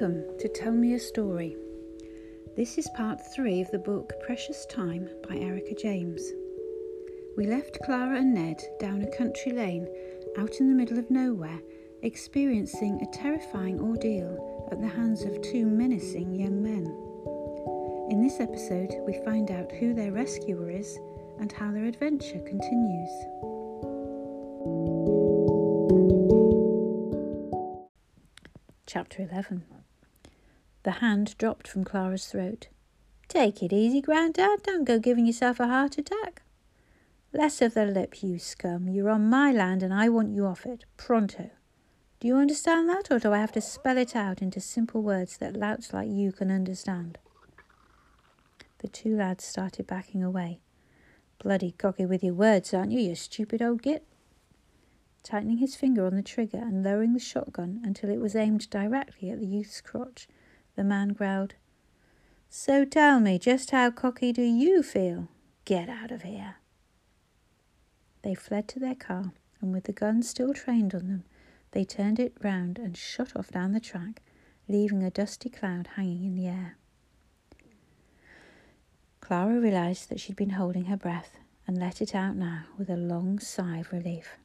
Welcome to Tell Me a Story. This is part three of the book Precious Time by Erica James. We left Clara and Ned down a country lane out in the middle of nowhere, experiencing a terrifying ordeal at the hands of two menacing young men. In this episode, we find out who their rescuer is and how their adventure continues. Chapter 11 The hand dropped from Clara's throat. Take it easy, Grandad. Don't go giving yourself a heart attack. Less of the lip, you scum. You're on my land and I want you off it. Pronto. Do you understand that, or do I have to spell it out into simple words that louts like you can understand? The two lads started backing away. Bloody cocky with your words, aren't you, you stupid old git? tightening his finger on the trigger and lowering the shotgun until it was aimed directly at the youth's crotch. The man growled, So tell me, just how cocky do you feel? Get out of here. They fled to their car, and with the gun still trained on them, they turned it round and shot off down the track, leaving a dusty cloud hanging in the air. Clara realized that she'd been holding her breath and let it out now with a long sigh of relief.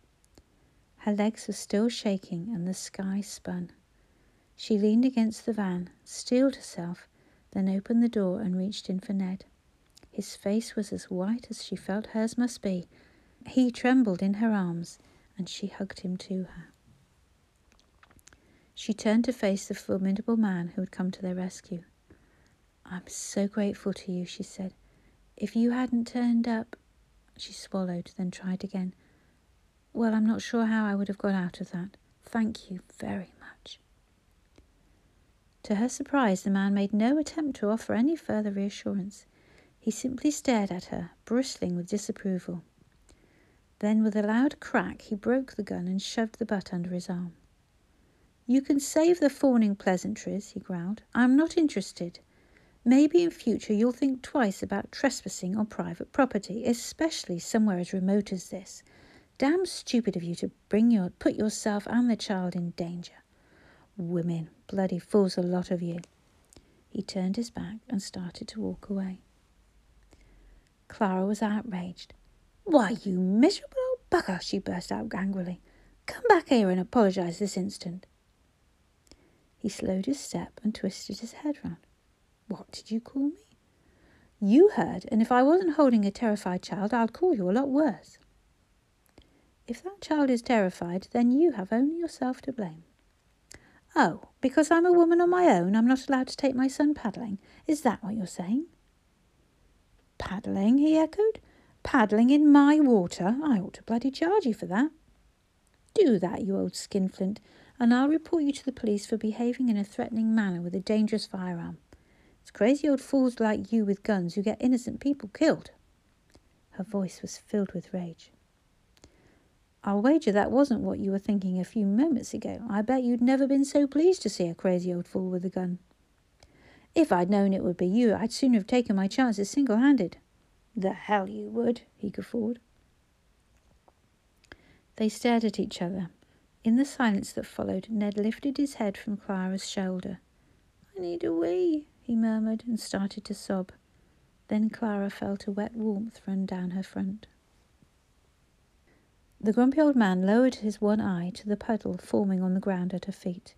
Her legs were still shaking and the sky spun. She leaned against the van, steeled herself, then opened the door and reached in for Ned. His face was as white as she felt hers must be. He trembled in her arms, and she hugged him to her. She turned to face the formidable man who had come to their rescue. I'm so grateful to you, she said. If you hadn't turned up. She swallowed, then tried again. Well, I'm not sure how I would have got out of that. Thank you very much. To her surprise, the man made no attempt to offer any further reassurance. He simply stared at her, bristling with disapproval. Then, with a loud crack, he broke the gun and shoved the butt under his arm. You can save the fawning pleasantries, he growled. I'm not interested. Maybe in future you'll think twice about trespassing on private property, especially somewhere as remote as this. Damn stupid of you to bring your put yourself and the child in danger. Women, bloody fools, a lot of you. He turned his back and started to walk away. Clara was outraged. Why, you miserable old bugger, she burst out angrily. Come back here and apologize this instant. He slowed his step and twisted his head round. What did you call me? You heard, and if I wasn't holding a terrified child, I'd call you a lot worse. If that child is terrified, then you have only yourself to blame. Oh, because I'm a woman on my own, I'm not allowed to take my son paddling. Is that what you're saying? Paddling, he echoed. Paddling in my water? I ought to bloody charge you for that. Do that, you old skinflint, and I'll report you to the police for behaving in a threatening manner with a dangerous firearm. It's crazy old fools like you with guns who get innocent people killed. Her voice was filled with rage. I'll wager that wasn't what you were thinking a few moments ago. I bet you'd never been so pleased to see a crazy old fool with a gun. If I'd known it would be you, I'd sooner have taken my chances single handed. The hell you would, he guffawed. They stared at each other. In the silence that followed, Ned lifted his head from Clara's shoulder. I need a wee, he murmured and started to sob. Then Clara felt a wet warmth run down her front. The grumpy old man lowered his one eye to the puddle forming on the ground at her feet.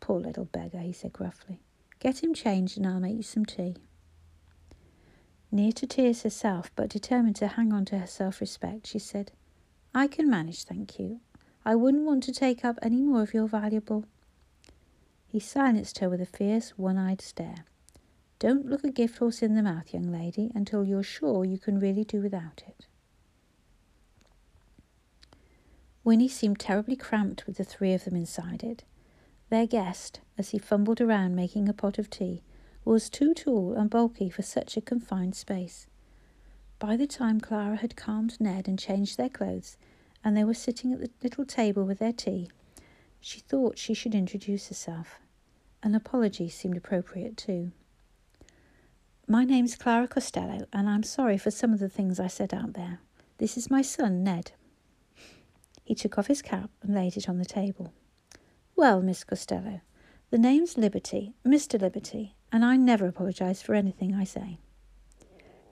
Poor little beggar, he said gruffly. Get him changed and I'll make you some tea. Near to tears herself, but determined to hang on to her self respect, she said, I can manage, thank you. I wouldn't want to take up any more of your valuable. He silenced her with a fierce, one eyed stare. Don't look a gift horse in the mouth, young lady, until you're sure you can really do without it. Winnie seemed terribly cramped with the three of them inside it. Their guest, as he fumbled around making a pot of tea, was too tall and bulky for such a confined space. By the time Clara had calmed Ned and changed their clothes, and they were sitting at the little table with their tea, she thought she should introduce herself. An apology seemed appropriate too. My name's Clara Costello, and I'm sorry for some of the things I said out there. This is my son, Ned. He took off his cap and laid it on the table. Well, Miss Costello, The name's Liberty, Mr. Liberty, and I never apologise for anything I say.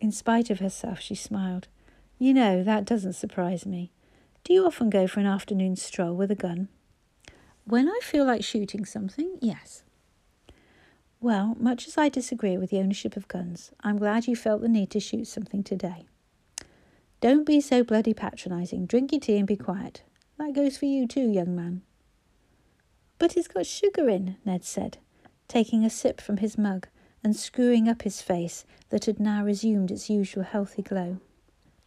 In spite of herself, she smiled. You know, that doesn't surprise me. Do you often go for an afternoon stroll with a gun? When I feel like shooting something, yes. Well, much as I disagree with the ownership of guns, I'm glad you felt the need to shoot something today. Don't be so bloody patronising. Drink your tea and be quiet. That goes for you too, young man. But it's got sugar in, Ned said, taking a sip from his mug and screwing up his face that had now resumed its usual healthy glow.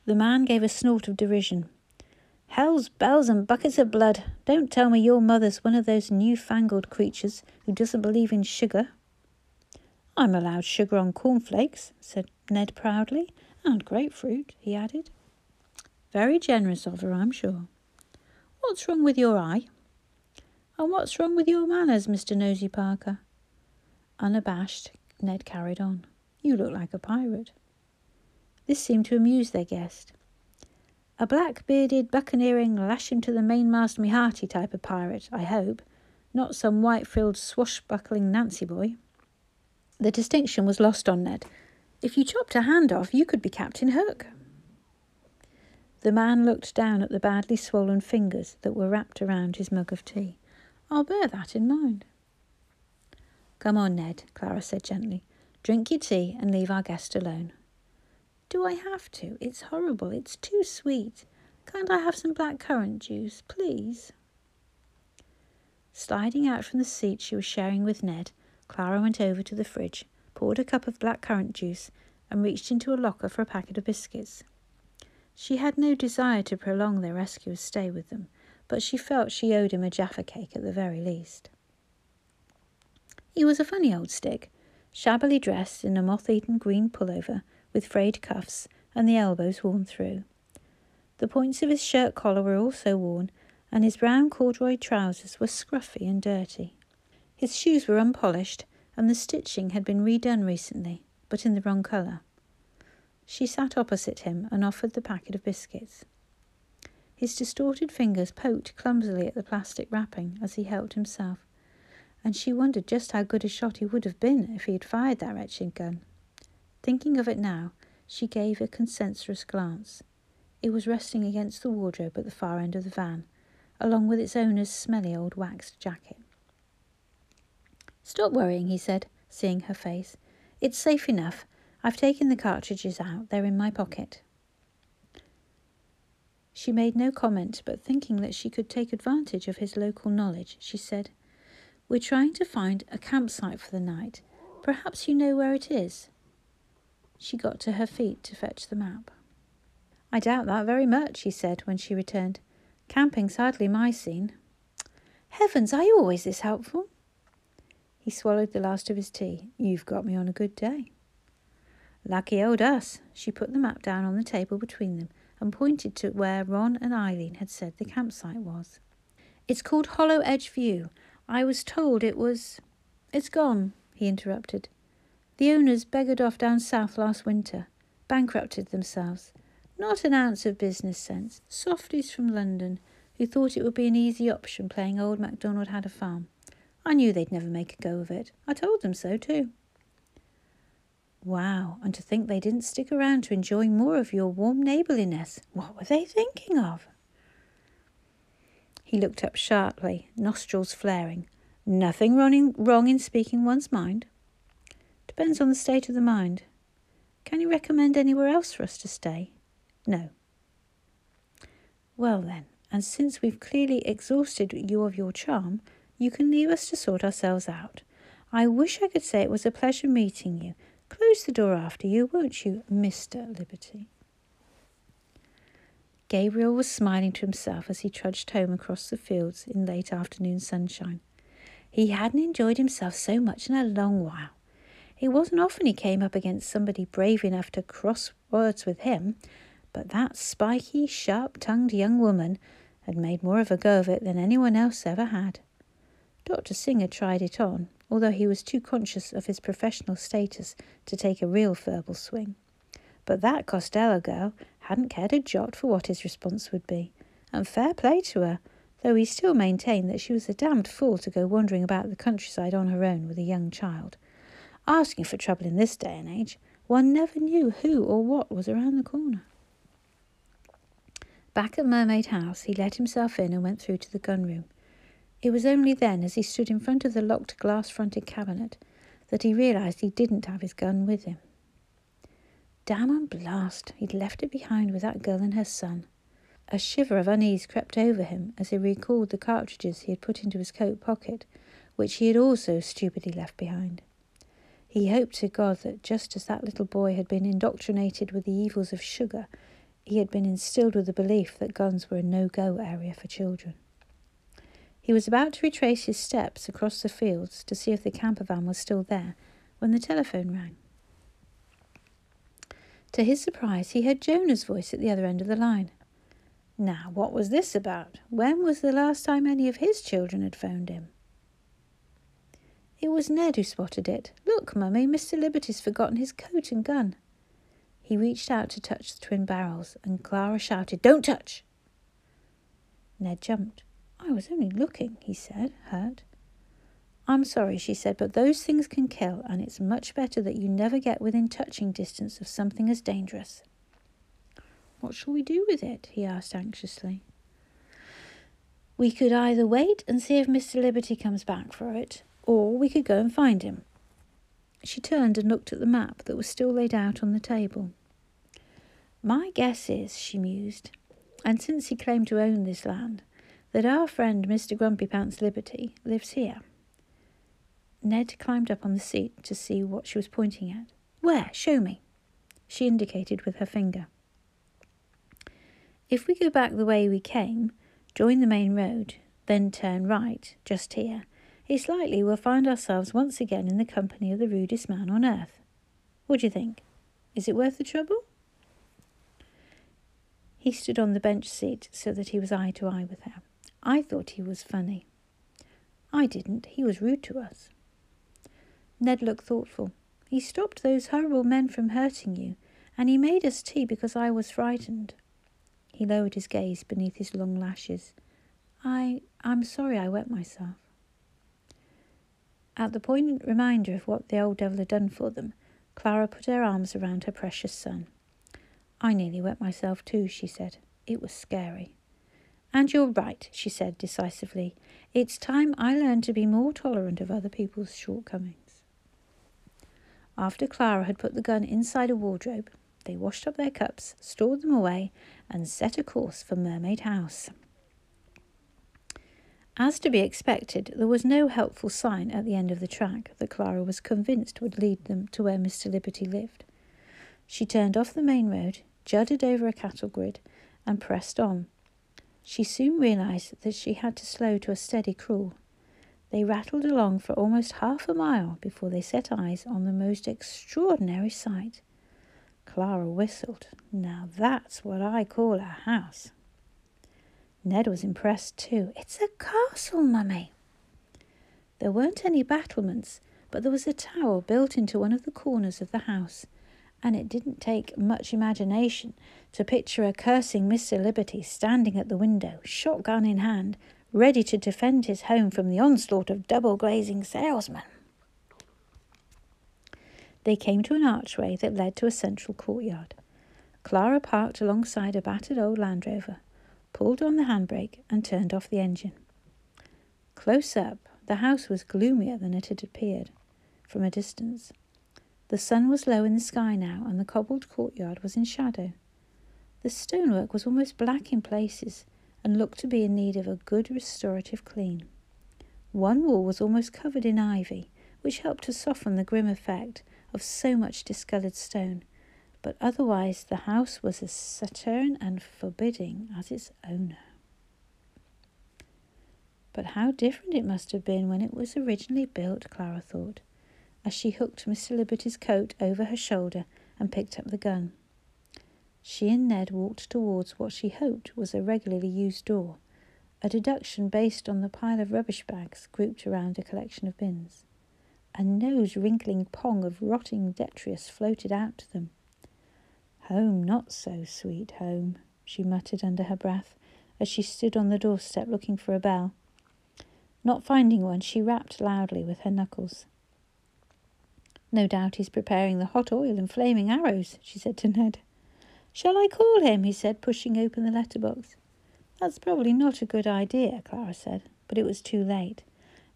The man gave a snort of derision. Hell's bells and buckets of blood! Don't tell me your mother's one of those new-fangled creatures who doesn't believe in sugar. I'm allowed sugar on cornflakes, said Ned proudly, and grapefruit, he added. Very generous of her, I'm sure. What's wrong with your eye? And what's wrong with your manners, Mr. Nosey Parker? Unabashed, Ned carried on. You look like a pirate. This seemed to amuse their guest. A black bearded, buccaneering, lash him to the mainmast me hearty type of pirate, I hope, not some white frilled, swashbuckling Nancy boy. The distinction was lost on Ned. If you chopped a hand off, you could be Captain Hook. The man looked down at the badly swollen fingers that were wrapped around his mug of tea. I'll bear that in mind. Come on, Ned, Clara said gently. Drink your tea and leave our guest alone. Do I have to? It's horrible. It's too sweet. Can't I have some black currant juice, please? Sliding out from the seat she was sharing with Ned, Clara went over to the fridge, poured a cup of black currant juice, and reached into a locker for a packet of biscuits. She had no desire to prolong their rescuer's stay with them, but she felt she owed him a Jaffa cake at the very least. He was a funny old stick, shabbily dressed in a moth eaten green pullover with frayed cuffs and the elbows worn through. The points of his shirt collar were also worn, and his brown corduroy trousers were scruffy and dirty. His shoes were unpolished, and the stitching had been redone recently, but in the wrong colour. She sat opposite him and offered the packet of biscuits. His distorted fingers poked clumsily at the plastic wrapping as he helped himself, and she wondered just how good a shot he would have been if he had fired that wretched gun. Thinking of it now, she gave a consensuous glance. It was resting against the wardrobe at the far end of the van, along with its owner's smelly old waxed jacket. Stop worrying, he said, seeing her face. It's safe enough. I've taken the cartridges out. They're in my pocket. She made no comment, but thinking that she could take advantage of his local knowledge, she said, We're trying to find a campsite for the night. Perhaps you know where it is. She got to her feet to fetch the map. I doubt that very much, he said when she returned. Camping's hardly my scene. Heavens, are you always this helpful? He swallowed the last of his tea. You've got me on a good day. Lucky old us. She put the map down on the table between them and pointed to where Ron and Eileen had said the campsite was. It's called Hollow Edge View. I was told it was. It's gone, he interrupted. The owners beggared off down south last winter, bankrupted themselves. Not an ounce of business sense. Softies from London who thought it would be an easy option playing old MacDonald had a farm. I knew they'd never make a go of it. I told them so too. Wow, and to think they didn't stick around to enjoy more of your warm neighbourliness. What were they thinking of? He looked up sharply, nostrils flaring. Nothing wrong in, wrong in speaking one's mind. Depends on the state of the mind. Can you recommend anywhere else for us to stay? No. Well then, and since we've clearly exhausted you of your charm, you can leave us to sort ourselves out. I wish I could say it was a pleasure meeting you, Close the door after you, won't you, Mr. Liberty? Gabriel was smiling to himself as he trudged home across the fields in late afternoon sunshine. He hadn't enjoyed himself so much in a long while. It wasn't often he came up against somebody brave enough to cross words with him, but that spiky, sharp tongued young woman had made more of a go of it than anyone else ever had. Dr. Singer tried it on, although he was too conscious of his professional status to take a real verbal swing. But that Costello girl hadn't cared a jot for what his response would be, and fair play to her. though he still maintained that she was a damned fool to go wandering about the countryside on her own with a young child. Asking for trouble in this day and age, one never knew who or what was around the corner. Back at Mermaid House, he let himself in and went through to the gun room. It was only then, as he stood in front of the locked glass fronted cabinet, that he realised he didn't have his gun with him. Damn and blast! He'd left it behind with that girl and her son. A shiver of unease crept over him as he recalled the cartridges he had put into his coat pocket, which he had also stupidly left behind. He hoped to God that just as that little boy had been indoctrinated with the evils of sugar, he had been instilled with the belief that guns were a no go area for children. He was about to retrace his steps across the fields to see if the camper van was still there when the telephone rang. To his surprise, he heard Jonah's voice at the other end of the line. Now, what was this about? When was the last time any of his children had phoned him? It was Ned who spotted it. Look, Mummy, Mr. Liberty's forgotten his coat and gun. He reached out to touch the twin barrels, and Clara shouted, Don't touch! Ned jumped. I was only looking, he said, hurt. I'm sorry, she said, but those things can kill, and it's much better that you never get within touching distance of something as dangerous. What shall we do with it? he asked anxiously. We could either wait and see if Mr. Liberty comes back for it, or we could go and find him. She turned and looked at the map that was still laid out on the table. My guess is, she mused, and since he claimed to own this land, that our friend Mr. Grumpy Pants Liberty lives here. Ned climbed up on the seat to see what she was pointing at. Where? Show me. She indicated with her finger. If we go back the way we came, join the main road, then turn right, just here, it's likely we'll find ourselves once again in the company of the rudest man on earth. What do you think? Is it worth the trouble? He stood on the bench seat so that he was eye to eye with her. I thought he was funny. I didn't. He was rude to us. Ned looked thoughtful. He stopped those horrible men from hurting you, and he made us tea because I was frightened. He lowered his gaze beneath his long lashes. I I'm sorry I wet myself. At the poignant reminder of what the old devil had done for them, Clara put her arms around her precious son. I nearly wet myself too, she said. It was scary. And you're right, she said decisively. It's time I learned to be more tolerant of other people's shortcomings. After Clara had put the gun inside a wardrobe, they washed up their cups, stored them away, and set a course for Mermaid House. As to be expected, there was no helpful sign at the end of the track that Clara was convinced would lead them to where Mr. Liberty lived. She turned off the main road, jutted over a cattle grid, and pressed on. She soon realized that she had to slow to a steady crawl. They rattled along for almost half a mile before they set eyes on the most extraordinary sight. Clara whistled. Now that's what I call a house. Ned was impressed too. It's a castle, Mummy. There weren't any battlements, but there was a tower built into one of the corners of the house, and it didn't take much imagination to picture a cursing Mr. Liberty standing at the window, shotgun in hand, ready to defend his home from the onslaught of double glazing salesmen. They came to an archway that led to a central courtyard. Clara parked alongside a battered old Land Rover pulled on the handbrake, and turned off the engine. Close up, the house was gloomier than it had appeared from a distance. The sun was low in the sky now, and the cobbled courtyard was in shadow. The stonework was almost black in places and looked to be in need of a good restorative clean. One wall was almost covered in ivy, which helped to soften the grim effect of so much discoloured stone, but otherwise the house was as stern and forbidding as its owner. But how different it must have been when it was originally built, Clara thought, as she hooked Mr. Liberty's coat over her shoulder and picked up the gun. She and Ned walked towards what she hoped was a regularly used door, a deduction based on the pile of rubbish bags grouped around a collection of bins. A nose wrinkling pong of rotting detritus floated out to them. Home, not so sweet home, she muttered under her breath as she stood on the doorstep looking for a bell. Not finding one, she rapped loudly with her knuckles. No doubt he's preparing the hot oil and flaming arrows, she said to Ned. Shall I call him? he said, pushing open the letterbox. That's probably not a good idea, Clara said, but it was too late.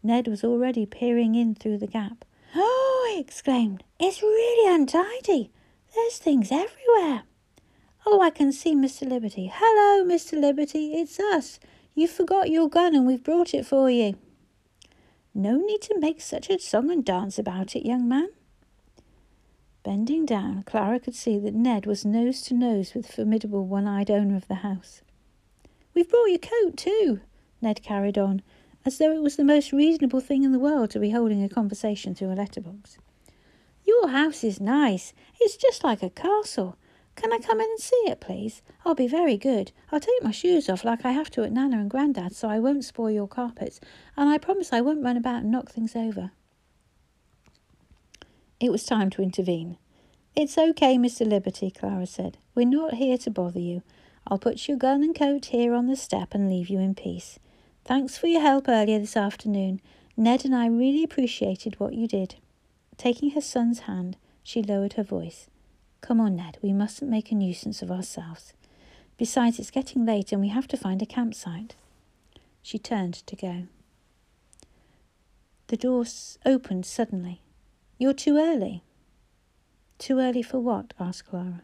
Ned was already peering in through the gap. Oh, he exclaimed, it's really untidy. There's things everywhere. Oh, I can see Mr. Liberty. Hello, Mr. Liberty, it's us. You forgot your gun and we've brought it for you. No need to make such a song and dance about it, young man. Bending down, Clara could see that Ned was nose to nose with the formidable one eyed owner of the house. We've brought your coat, too, Ned carried on, as though it was the most reasonable thing in the world to be holding a conversation through a letterbox. Your house is nice. It's just like a castle. Can I come in and see it, please? I'll be very good. I'll take my shoes off like I have to at Nana and Grandad so I won't spoil your carpets, and I promise I won't run about and knock things over. It was time to intervene. It's okay, Mr. Liberty, Clara said. We're not here to bother you. I'll put your gun and coat here on the step and leave you in peace. Thanks for your help earlier this afternoon. Ned and I really appreciated what you did. Taking her son's hand, she lowered her voice. Come on, Ned, we mustn't make a nuisance of ourselves. Besides, it's getting late and we have to find a campsite. She turned to go. The door opened suddenly. You're too early. Too early for what? asked Clara.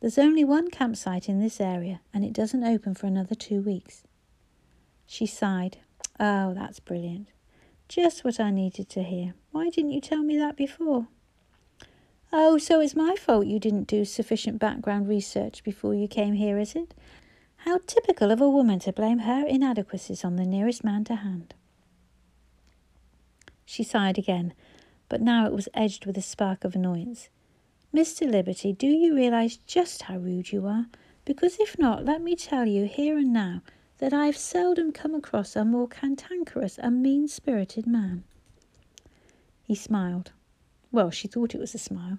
There's only one campsite in this area, and it doesn't open for another two weeks. She sighed. Oh, that's brilliant. Just what I needed to hear. Why didn't you tell me that before? Oh, so it's my fault you didn't do sufficient background research before you came here, is it? How typical of a woman to blame her inadequacies on the nearest man to hand. She sighed again, but now it was edged with a spark of annoyance. Mr. Liberty, do you realize just how rude you are? Because if not, let me tell you here and now that I have seldom come across a more cantankerous and mean spirited man. He smiled. Well, she thought it was a smile.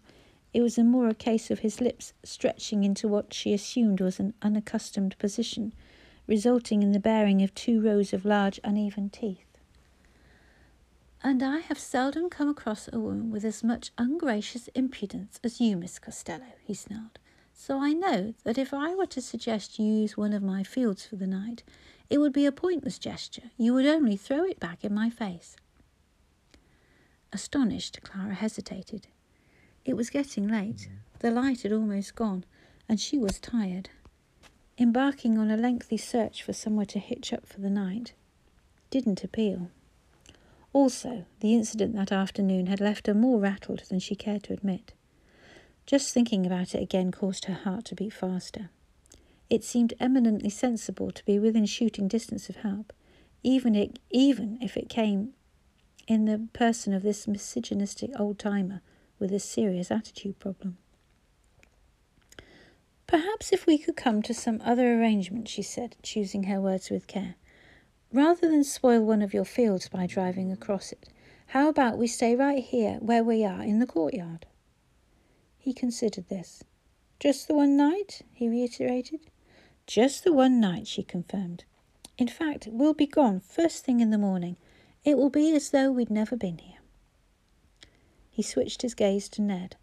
It was more a case of his lips stretching into what she assumed was an unaccustomed position, resulting in the baring of two rows of large, uneven teeth. And I have seldom come across a woman with as much ungracious impudence as you, Miss Costello, he snarled. So I know that if I were to suggest you use one of my fields for the night, it would be a pointless gesture. You would only throw it back in my face. Astonished, Clara hesitated. It was getting late. The light had almost gone, and she was tired. Embarking on a lengthy search for somewhere to hitch up for the night didn't appeal. Also, the incident that afternoon had left her more rattled than she cared to admit. Just thinking about it again caused her heart to beat faster. It seemed eminently sensible to be within shooting distance of help, even, it, even if it came in the person of this misogynistic old timer with a serious attitude problem. Perhaps if we could come to some other arrangement, she said, choosing her words with care. Rather than spoil one of your fields by driving across it, how about we stay right here where we are in the courtyard? He considered this. Just the one night? he reiterated. Just the one night, she confirmed. In fact, we'll be gone first thing in the morning. It will be as though we'd never been here. He switched his gaze to Ned.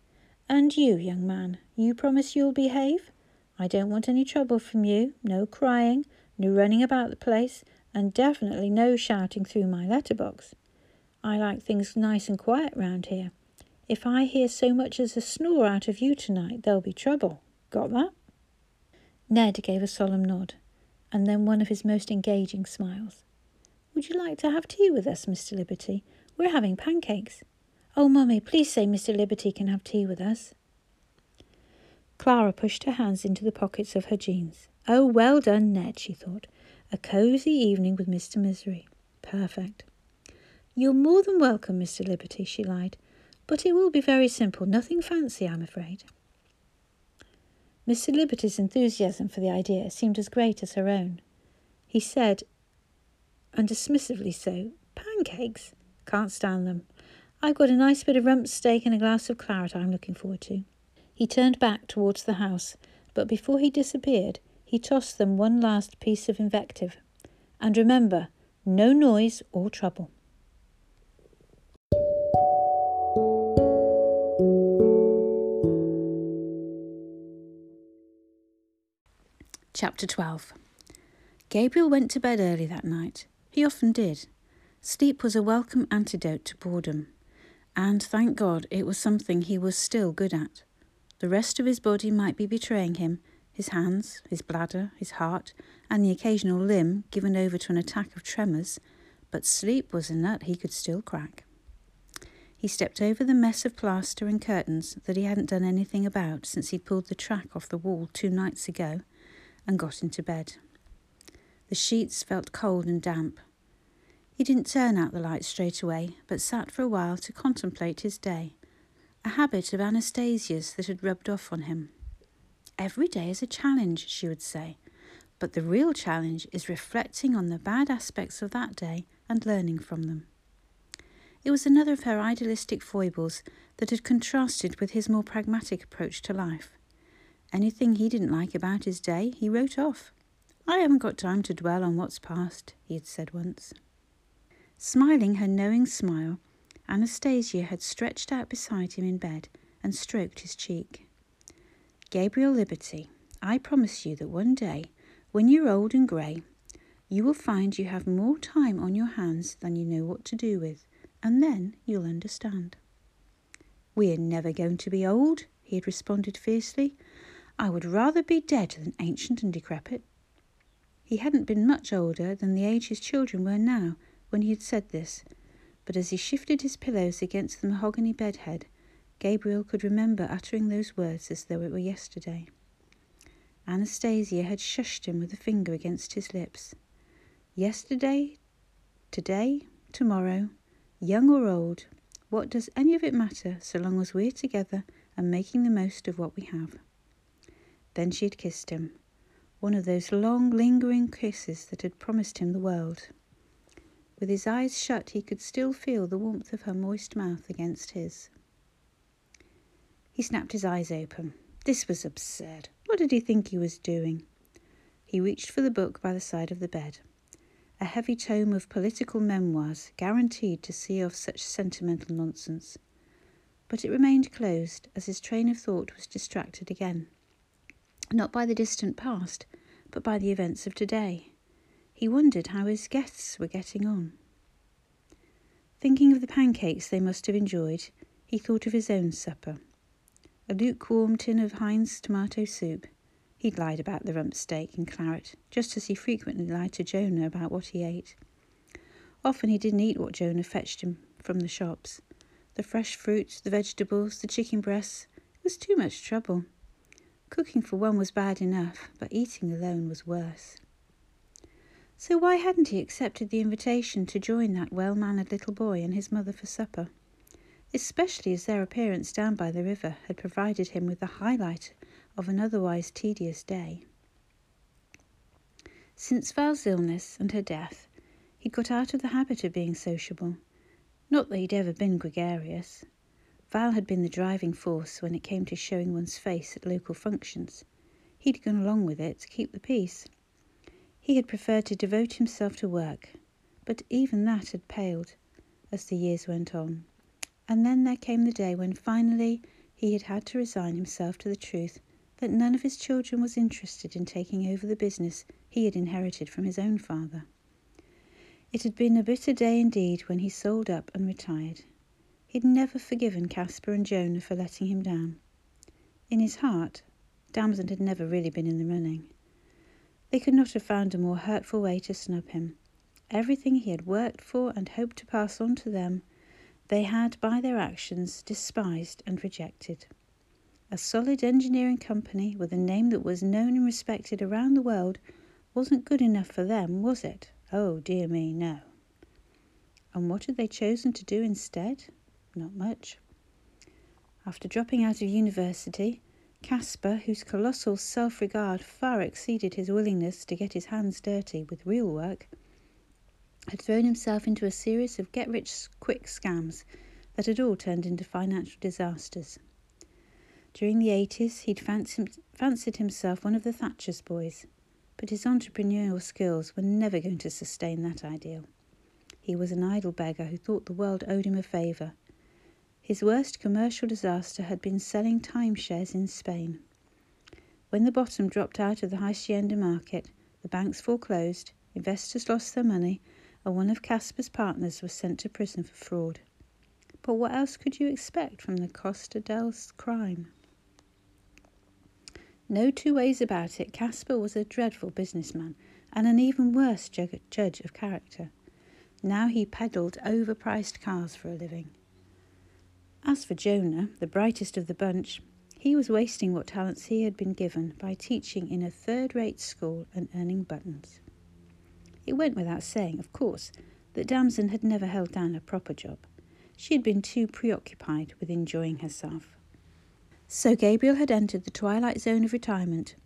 And you, young man, you promise you'll behave? I don't want any trouble from you. No crying, no running about the place, and definitely no shouting through my letterbox. I like things nice and quiet round here. If I hear so much as a snore out of you tonight, there'll be trouble. Got that? Ned gave a solemn nod, and then one of his most engaging smiles. Would you like to have tea with us, Mr. Liberty? We're having pancakes. Oh, Mummy, please say Mr. Liberty can have tea with us. Clara pushed her hands into the pockets of her jeans. Oh, well done, Ned, she thought. A cosy evening with Mr. Misery. Perfect. You're more than welcome, Mr. Liberty, she lied. But it will be very simple, nothing fancy, I'm afraid. Mr. Liberty's enthusiasm for the idea seemed as great as her own. He said, and dismissively so, Pancakes? Can't stand them. I've got a nice bit of rump steak and a glass of claret I'm looking forward to. He turned back towards the house, but before he disappeared, he tossed them one last piece of invective. And remember, no noise or trouble. Chapter 12 Gabriel went to bed early that night. He often did. Sleep was a welcome antidote to boredom, and thank God it was something he was still good at. The rest of his body might be betraying him his hands, his bladder, his heart, and the occasional limb given over to an attack of tremors, but sleep was a nut he could still crack. He stepped over the mess of plaster and curtains that he hadn't done anything about since he'd pulled the track off the wall two nights ago and got into bed. The sheets felt cold and damp. He didn't turn out the light straight away, but sat for a while to contemplate his day, a habit of Anastasia's that had rubbed off on him. Every day is a challenge, she would say, but the real challenge is reflecting on the bad aspects of that day and learning from them. It was another of her idealistic foibles that had contrasted with his more pragmatic approach to life. Anything he didn't like about his day, he wrote off. I haven't got time to dwell on what's past, he had said once. Smiling her knowing smile, Anastasia had stretched out beside him in bed and stroked his cheek. Gabriel Liberty, I promise you that one day, when you're old and grey, you will find you have more time on your hands than you know what to do with, and then you'll understand. We're never going to be old, he had responded fiercely. I would rather be dead than ancient and decrepit. He hadn't been much older than the age his children were now when he had said this, but as he shifted his pillows against the mahogany bedhead, Gabriel could remember uttering those words as though it were yesterday. Anastasia had shushed him with a finger against his lips. Yesterday, today, tomorrow, young or old, what does any of it matter so long as we're together and making the most of what we have? Then she had kissed him, one of those long, lingering kisses that had promised him the world. With his eyes shut, he could still feel the warmth of her moist mouth against his. He snapped his eyes open. This was absurd. What did he think he was doing? He reached for the book by the side of the bed. A heavy tome of political memoirs, guaranteed to see off such sentimental nonsense. But it remained closed as his train of thought was distracted again not by the distant past, but by the events of today. He wondered how his guests were getting on. Thinking of the pancakes they must have enjoyed, he thought of his own supper. A lukewarm tin of Heinz tomato soup. He'd lied about the rump steak and claret, just as he frequently lied to Jonah about what he ate. Often he didn't eat what Jonah fetched him from the shops. The fresh fruit, the vegetables, the chicken breasts. It was too much trouble. Cooking for one was bad enough, but eating alone was worse. So why hadn't he accepted the invitation to join that well mannered little boy and his mother for supper? Especially as their appearance down by the river had provided him with the highlight of an otherwise tedious day. Since Val's illness and her death, he'd got out of the habit of being sociable. Not that he'd ever been gregarious. Val had been the driving force when it came to showing one's face at local functions. He'd gone along with it to keep the peace. He had preferred to devote himself to work, but even that had paled as the years went on. And then there came the day when finally he had had to resign himself to the truth that none of his children was interested in taking over the business he had inherited from his own father. It had been a bitter day indeed when he sold up and retired. He'd never forgiven Caspar and Jonah for letting him down. In his heart, Damson had never really been in the running. They could not have found a more hurtful way to snub him. Everything he had worked for and hoped to pass on to them, they had, by their actions, despised and rejected. A solid engineering company with a name that was known and respected around the world wasn't good enough for them, was it? Oh, dear me, no. And what had they chosen to do instead? Not much. After dropping out of university, Caspar, whose colossal self regard far exceeded his willingness to get his hands dirty with real work, had thrown himself into a series of get rich quick scams that had all turned into financial disasters. During the 80s, he'd fancied himself one of the Thatcher's boys. but his entrepreneurial skills were never going to sustain that ideal. He was an idle beggar who thought the world owed him a favour. His worst commercial disaster had been selling timeshares in Spain. When the bottom dropped out of the hacienda market, the banks foreclosed, investors lost their money, and one of Caspar's partners was sent to prison for fraud. But what else could you expect from the Costa del crime? No two ways about it, Caspar was a dreadful businessman and an even worse judge of character. Now he peddled overpriced cars for a living. As for Jonah, the brightest of the bunch, he was wasting what talents he had been given by teaching in a third rate school and earning buttons. It went without saying, of course, that Damson had never held down a proper job. She had been too preoccupied with enjoying herself. So Gabriel had entered the twilight zone of retirement.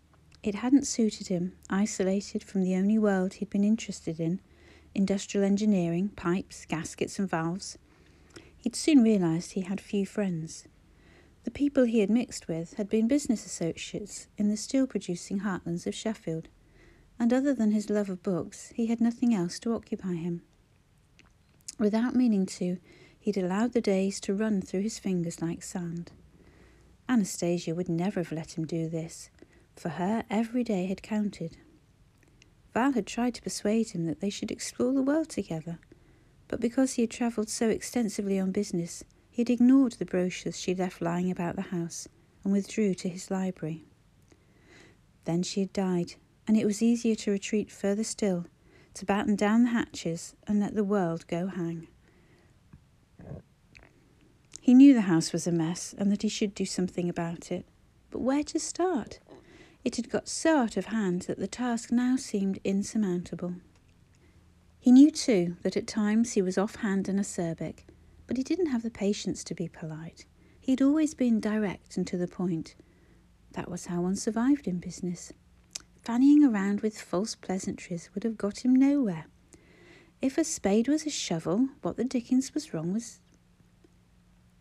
It hadn't suited him, isolated from the only world he'd been interested in industrial engineering, pipes, gaskets, and valves. He'd soon realised he had few friends. The people he had mixed with had been business associates in the steel producing heartlands of Sheffield, and other than his love of books, he had nothing else to occupy him. Without meaning to, he'd allowed the days to run through his fingers like sand. Anastasia would never have let him do this. For her, every day had counted. Val had tried to persuade him that they should explore the world together, but because he had travelled so extensively on business, he had ignored the brochures she left lying about the house and withdrew to his library. Then she had died, and it was easier to retreat further still, to batten down the hatches and let the world go hang. He knew the house was a mess and that he should do something about it. But where to start? It had got so out of hand that the task now seemed insurmountable. He knew, too, that at times he was offhand and acerbic, but he didn't have the patience to be polite. He'd always been direct and to the point. That was how one survived in business. Fannying around with false pleasantries would have got him nowhere. If a spade was a shovel, what the dickens was wrong was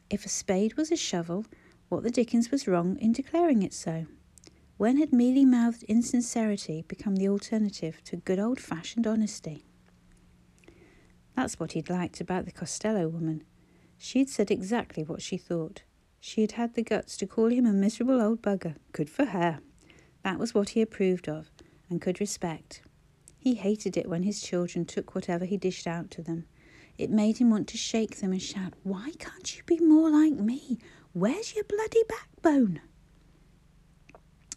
if a spade was a shovel, what the dickens was wrong in declaring it so? When had mealy mouthed insincerity become the alternative to good old fashioned honesty? That's what he'd liked about the Costello woman. She'd said exactly what she thought. She had had the guts to call him a miserable old bugger. Good for her. That was what he approved of and could respect. He hated it when his children took whatever he dished out to them. It made him want to shake them and shout, Why can't you be more like me? Where's your bloody backbone?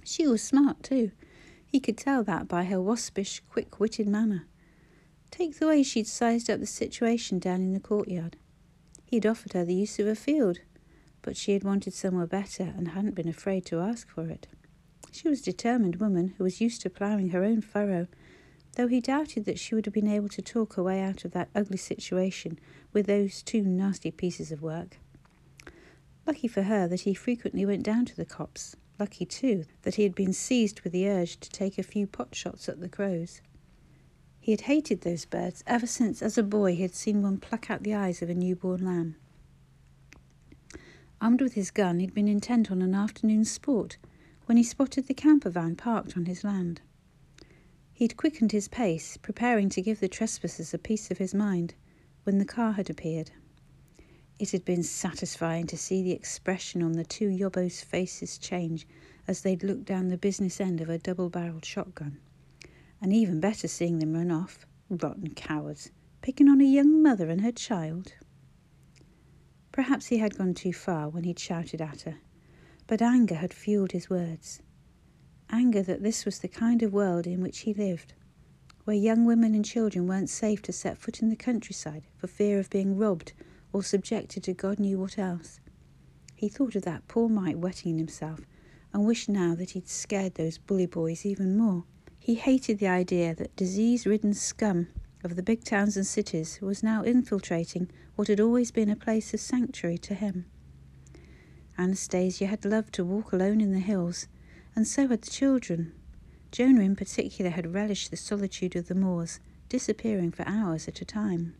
She was smart too. He could tell that by her waspish, quick witted manner. Take the way she'd sized up the situation down in the courtyard. He'd offered her the use of a field, but she had wanted somewhere better and hadn't been afraid to ask for it. She was a determined woman who was used to ploughing her own furrow though he doubted that she would have been able to talk her way out of that ugly situation with those two nasty pieces of work. Lucky for her that he frequently went down to the copse. Lucky, too, that he had been seized with the urge to take a few pot shots at the crows. He had hated those birds ever since, as a boy, he had seen one pluck out the eyes of a newborn lamb. Armed with his gun, he'd been intent on an afternoon's sport when he spotted the camper van parked on his land. He'd quickened his pace, preparing to give the trespassers a piece of his mind, when the car had appeared. It had been satisfying to see the expression on the two yobbos' faces change as they'd looked down the business end of a double barreled shotgun. And even better seeing them run off. Rotten cowards, picking on a young mother and her child. Perhaps he had gone too far when he'd shouted at her, but anger had fueled his words anger that this was the kind of world in which he lived, where young women and children weren't safe to set foot in the countryside for fear of being robbed or subjected to God knew what else. He thought of that poor mite wetting himself and wished now that he'd scared those bully boys even more. He hated the idea that disease ridden scum of the big towns and cities was now infiltrating what had always been a place of sanctuary to him. Anastasia had loved to walk alone in the hills and so had the children. Jonah, in particular, had relished the solitude of the moors, disappearing for hours at a time.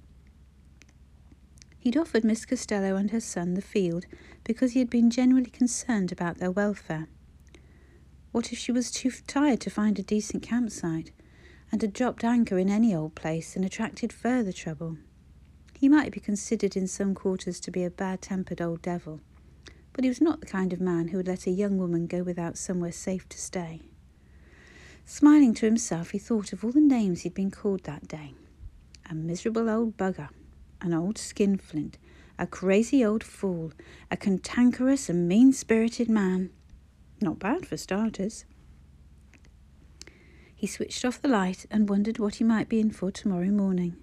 He'd offered Miss Costello and her son the field because he had been genuinely concerned about their welfare. What if she was too tired to find a decent campsite and had dropped anchor in any old place and attracted further trouble? He might be considered in some quarters to be a bad tempered old devil, but he was not the kind of man who would let a young woman go without somewhere safe to stay. Smiling to himself, he thought of all the names he'd been called that day a miserable old bugger, an old skinflint, a crazy old fool, a cantankerous and mean spirited man. Not bad for starters. He switched off the light and wondered what he might be in for tomorrow morning.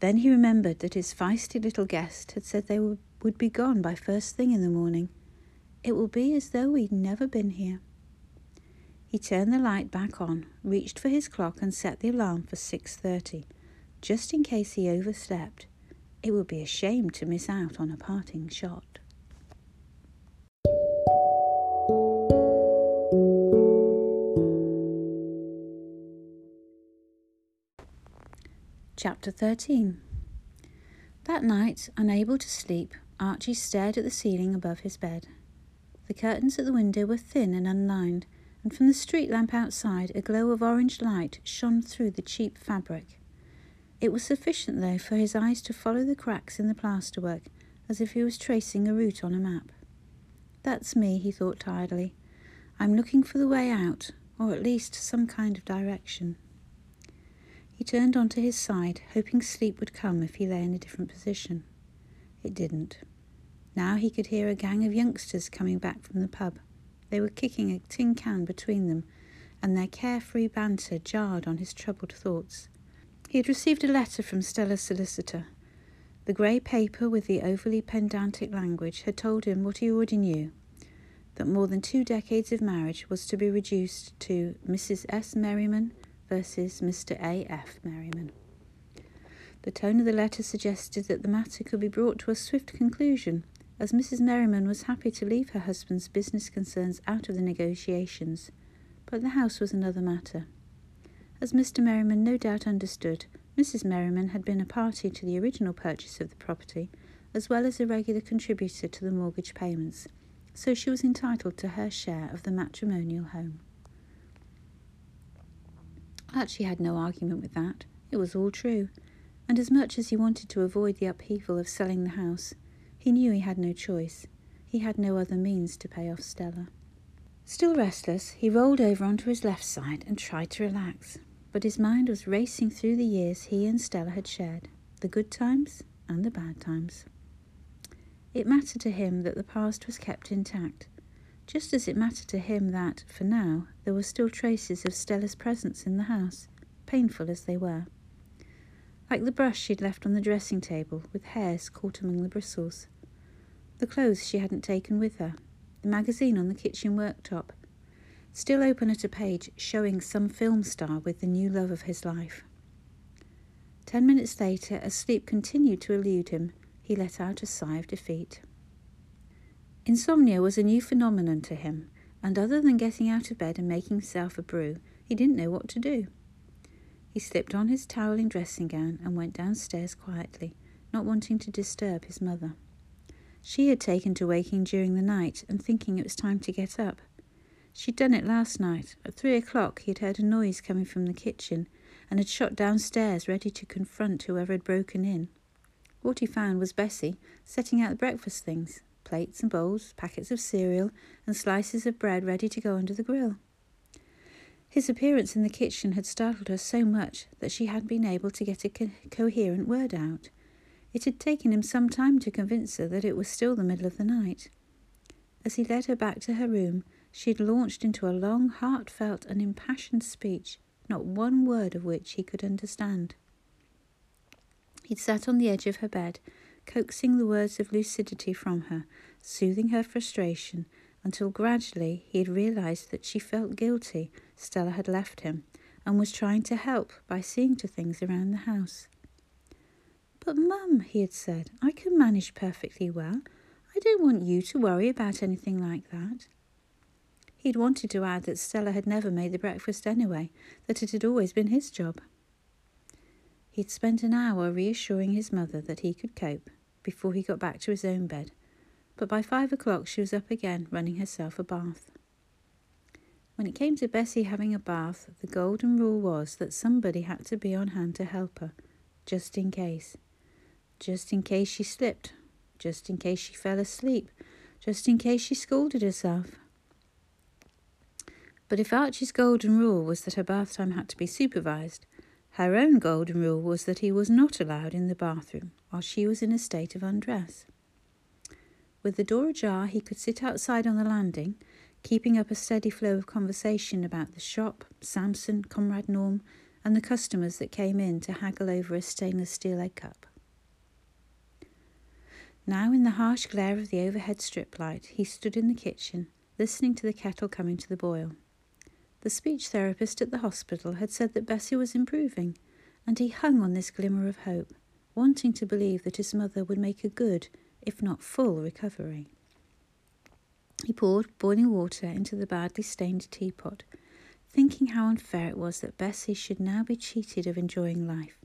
Then he remembered that his feisty little guest had said they would be gone by first thing in the morning. It will be as though we'd never been here. He turned the light back on, reached for his clock and set the alarm for 6:30, just in case he overslept. It would be a shame to miss out on a parting shot. Chapter 13 That night, unable to sleep, Archie stared at the ceiling above his bed. The curtains at the window were thin and unlined, and from the street lamp outside a glow of orange light shone through the cheap fabric. It was sufficient, though, for his eyes to follow the cracks in the plasterwork as if he was tracing a route on a map. That's me, he thought tiredly. I'm looking for the way out, or at least some kind of direction. He turned onto his side, hoping sleep would come if he lay in a different position. It didn't. Now he could hear a gang of youngsters coming back from the pub. They were kicking a tin can between them, and their carefree banter jarred on his troubled thoughts. He had received a letter from Stella's solicitor. The grey paper with the overly pedantic language had told him what he already knew that more than two decades of marriage was to be reduced to Mrs. S. Merriman versus Mr. A. F. Merriman. The tone of the letter suggested that the matter could be brought to a swift conclusion as Mrs. Merriman was happy to leave her husband's business concerns out of the negotiations, but the house was another matter. As Mr. Merriman no doubt understood, Mrs. Merriman had been a party to the original purchase of the property, as well as a regular contributor to the mortgage payments, so she was entitled to her share of the matrimonial home. Archie had no argument with that. It was all true, and as much as he wanted to avoid the upheaval of selling the house, he knew he had no choice. He had no other means to pay off Stella. Still restless, he rolled over onto his left side and tried to relax, but his mind was racing through the years he and Stella had shared, the good times and the bad times. It mattered to him that the past was kept intact, just as it mattered to him that, for now, there were still traces of Stella's presence in the house, painful as they were like the brush she'd left on the dressing table with hairs caught among the bristles, the clothes she hadn't taken with her, the magazine on the kitchen worktop, still open at a page showing some film star with the new love of his life. Ten minutes later, as sleep continued to elude him, he let out a sigh of defeat. Insomnia was a new phenomenon to him, and other than getting out of bed and making himself a brew, he didn't know what to do. He slipped on his toweling dressing gown and went downstairs quietly, not wanting to disturb his mother. She had taken to waking during the night and thinking it was time to get up. She'd done it last night. At three o'clock, he had heard a noise coming from the kitchen and had shot downstairs ready to confront whoever had broken in. What he found was Bessie setting out the breakfast things plates and bowls, packets of cereal, and slices of bread ready to go under the grill. His appearance in the kitchen had startled her so much that she hadn't been able to get a co- coherent word out. It had taken him some time to convince her that it was still the middle of the night. As he led her back to her room, she had launched into a long, heartfelt, and impassioned speech, not one word of which he could understand. He'd sat on the edge of her bed, coaxing the words of lucidity from her, soothing her frustration, until gradually he had realized that she felt guilty Stella had left him and was trying to help by seeing to things around the house. But, Mum, he had said, I can manage perfectly well. I don't want you to worry about anything like that. He'd wanted to add that Stella had never made the breakfast anyway, that it had always been his job. He'd spent an hour reassuring his mother that he could cope before he got back to his own bed but by five o'clock she was up again, running herself a bath. When it came to Bessie having a bath, the golden rule was that somebody had to be on hand to help her, just in case. Just in case she slipped, just in case she fell asleep, just in case she scalded herself. But if Archie's golden rule was that her bath time had to be supervised, her own golden rule was that he was not allowed in the bathroom while she was in a state of undress. With the door ajar, he could sit outside on the landing keeping up a steady flow of conversation about the shop, Samson, Comrade Norm, and the customers that came in to haggle over a stainless steel egg cup. Now, in the harsh glare of the overhead strip light, he stood in the kitchen, listening to the kettle coming to the boil. The speech therapist at the hospital had said that Bessie was improving, and he hung on this glimmer of hope, wanting to believe that his mother would make a good, if not full, recovery. He poured boiling water into the badly stained teapot, thinking how unfair it was that Bessie should now be cheated of enjoying life.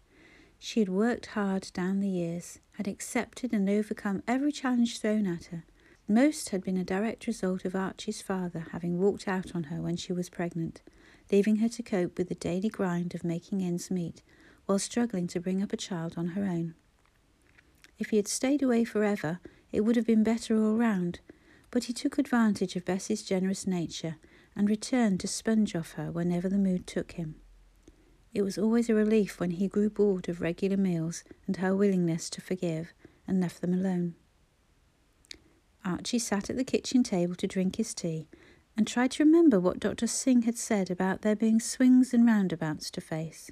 She had worked hard down the years, had accepted and overcome every challenge thrown at her. Most had been a direct result of Archie's father having walked out on her when she was pregnant, leaving her to cope with the daily grind of making ends meet while struggling to bring up a child on her own. If he had stayed away forever, it would have been better all round, but he took advantage of Bessie's generous nature and returned to sponge off her whenever the mood took him. It was always a relief when he grew bored of regular meals and her willingness to forgive and left them alone. Archie sat at the kitchen table to drink his tea and tried to remember what Dr. Singh had said about there being swings and roundabouts to face.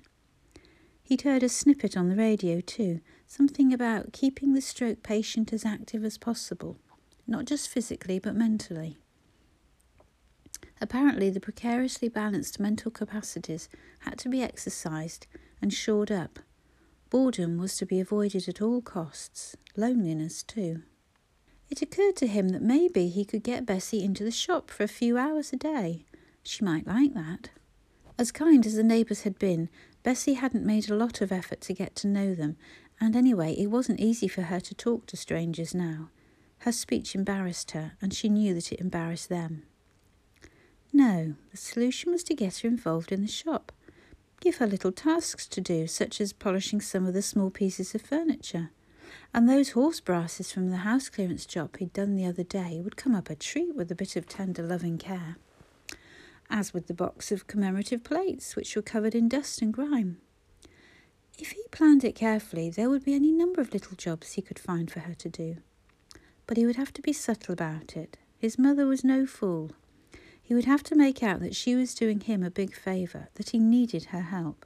He'd heard a snippet on the radio too, something about keeping the stroke patient as active as possible not just physically but mentally. Apparently, the precariously balanced mental capacities had to be exercised and shored up. Boredom was to be avoided at all costs, loneliness too. It occurred to him that maybe he could get Bessie into the shop for a few hours a day. She might like that. As kind as the neighbours had been, Bessie hadn't made a lot of effort to get to know them, and anyway, it wasn't easy for her to talk to strangers now. Her speech embarrassed her, and she knew that it embarrassed them. No, the solution was to get her involved in the shop. Give her little tasks to do, such as polishing some of the small pieces of furniture. And those horse brasses from the house clearance job he'd done the other day would come up a treat with a bit of tender loving care. As with the box of commemorative plates, which were covered in dust and grime. If he planned it carefully, there would be any number of little jobs he could find for her to do but he would have to be subtle about it. His mother was no fool. He would have to make out that she was doing him a big favour, that he needed her help.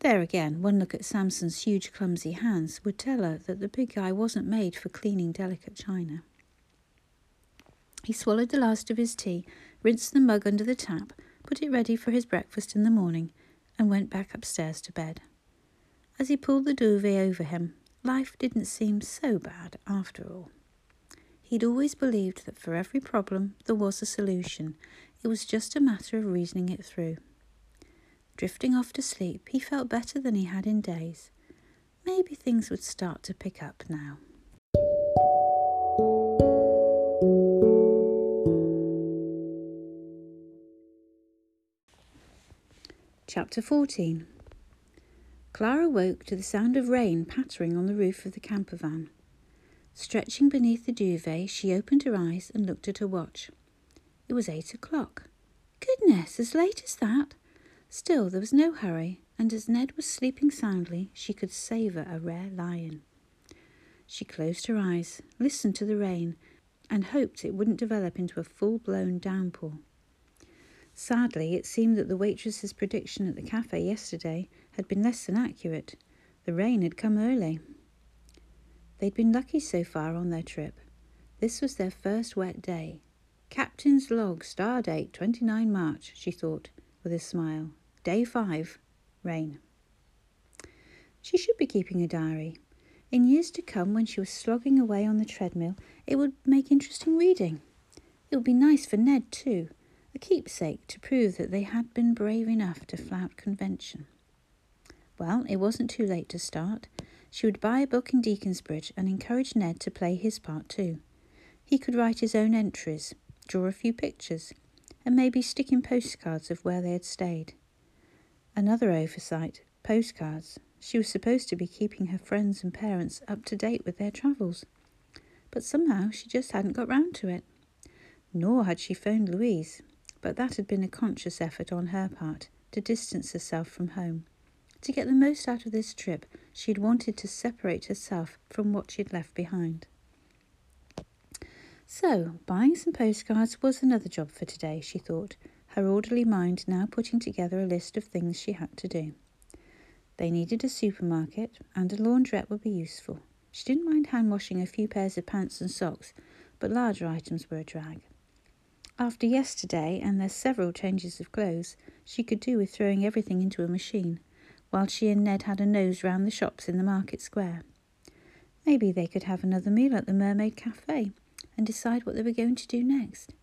There again, one look at Samson's huge, clumsy hands would tell her that the big guy wasn't made for cleaning delicate china. He swallowed the last of his tea, rinsed the mug under the tap, put it ready for his breakfast in the morning, and went back upstairs to bed. As he pulled the duvet over him, Life didn't seem so bad after all. He'd always believed that for every problem there was a solution. It was just a matter of reasoning it through. Drifting off to sleep, he felt better than he had in days. Maybe things would start to pick up now. Chapter 14 Clara woke to the sound of rain pattering on the roof of the camper van. Stretching beneath the duvet, she opened her eyes and looked at her watch. It was eight o'clock. Goodness, as late as that! Still, there was no hurry, and as Ned was sleeping soundly, she could savour a rare lion. She closed her eyes, listened to the rain, and hoped it wouldn't develop into a full blown downpour. Sadly, it seemed that the waitress's prediction at the cafe yesterday had been less than accurate. The rain had come early. They'd been lucky so far on their trip. This was their first wet day. Captain's log, star date 29 March, she thought with a smile. Day 5, rain. She should be keeping a diary. In years to come, when she was slogging away on the treadmill, it would make interesting reading. It would be nice for Ned, too, a keepsake to prove that they had been brave enough to flout convention. Well, it wasn't too late to start. She would buy a book in Deaconsbridge and encourage Ned to play his part too. He could write his own entries, draw a few pictures, and maybe stick in postcards of where they had stayed. Another oversight postcards. She was supposed to be keeping her friends and parents up to date with their travels. But somehow she just hadn't got round to it. Nor had she phoned Louise, but that had been a conscious effort on her part to distance herself from home. To get the most out of this trip, she had wanted to separate herself from what she had left behind. So, buying some postcards was another job for today, she thought, her orderly mind now putting together a list of things she had to do. They needed a supermarket, and a laundrette would be useful. She didn't mind hand washing a few pairs of pants and socks, but larger items were a drag. After yesterday and their several changes of clothes, she could do with throwing everything into a machine, while she and Ned had a nose round the shops in the market square. Maybe they could have another meal at the Mermaid Cafe and decide what they were going to do next.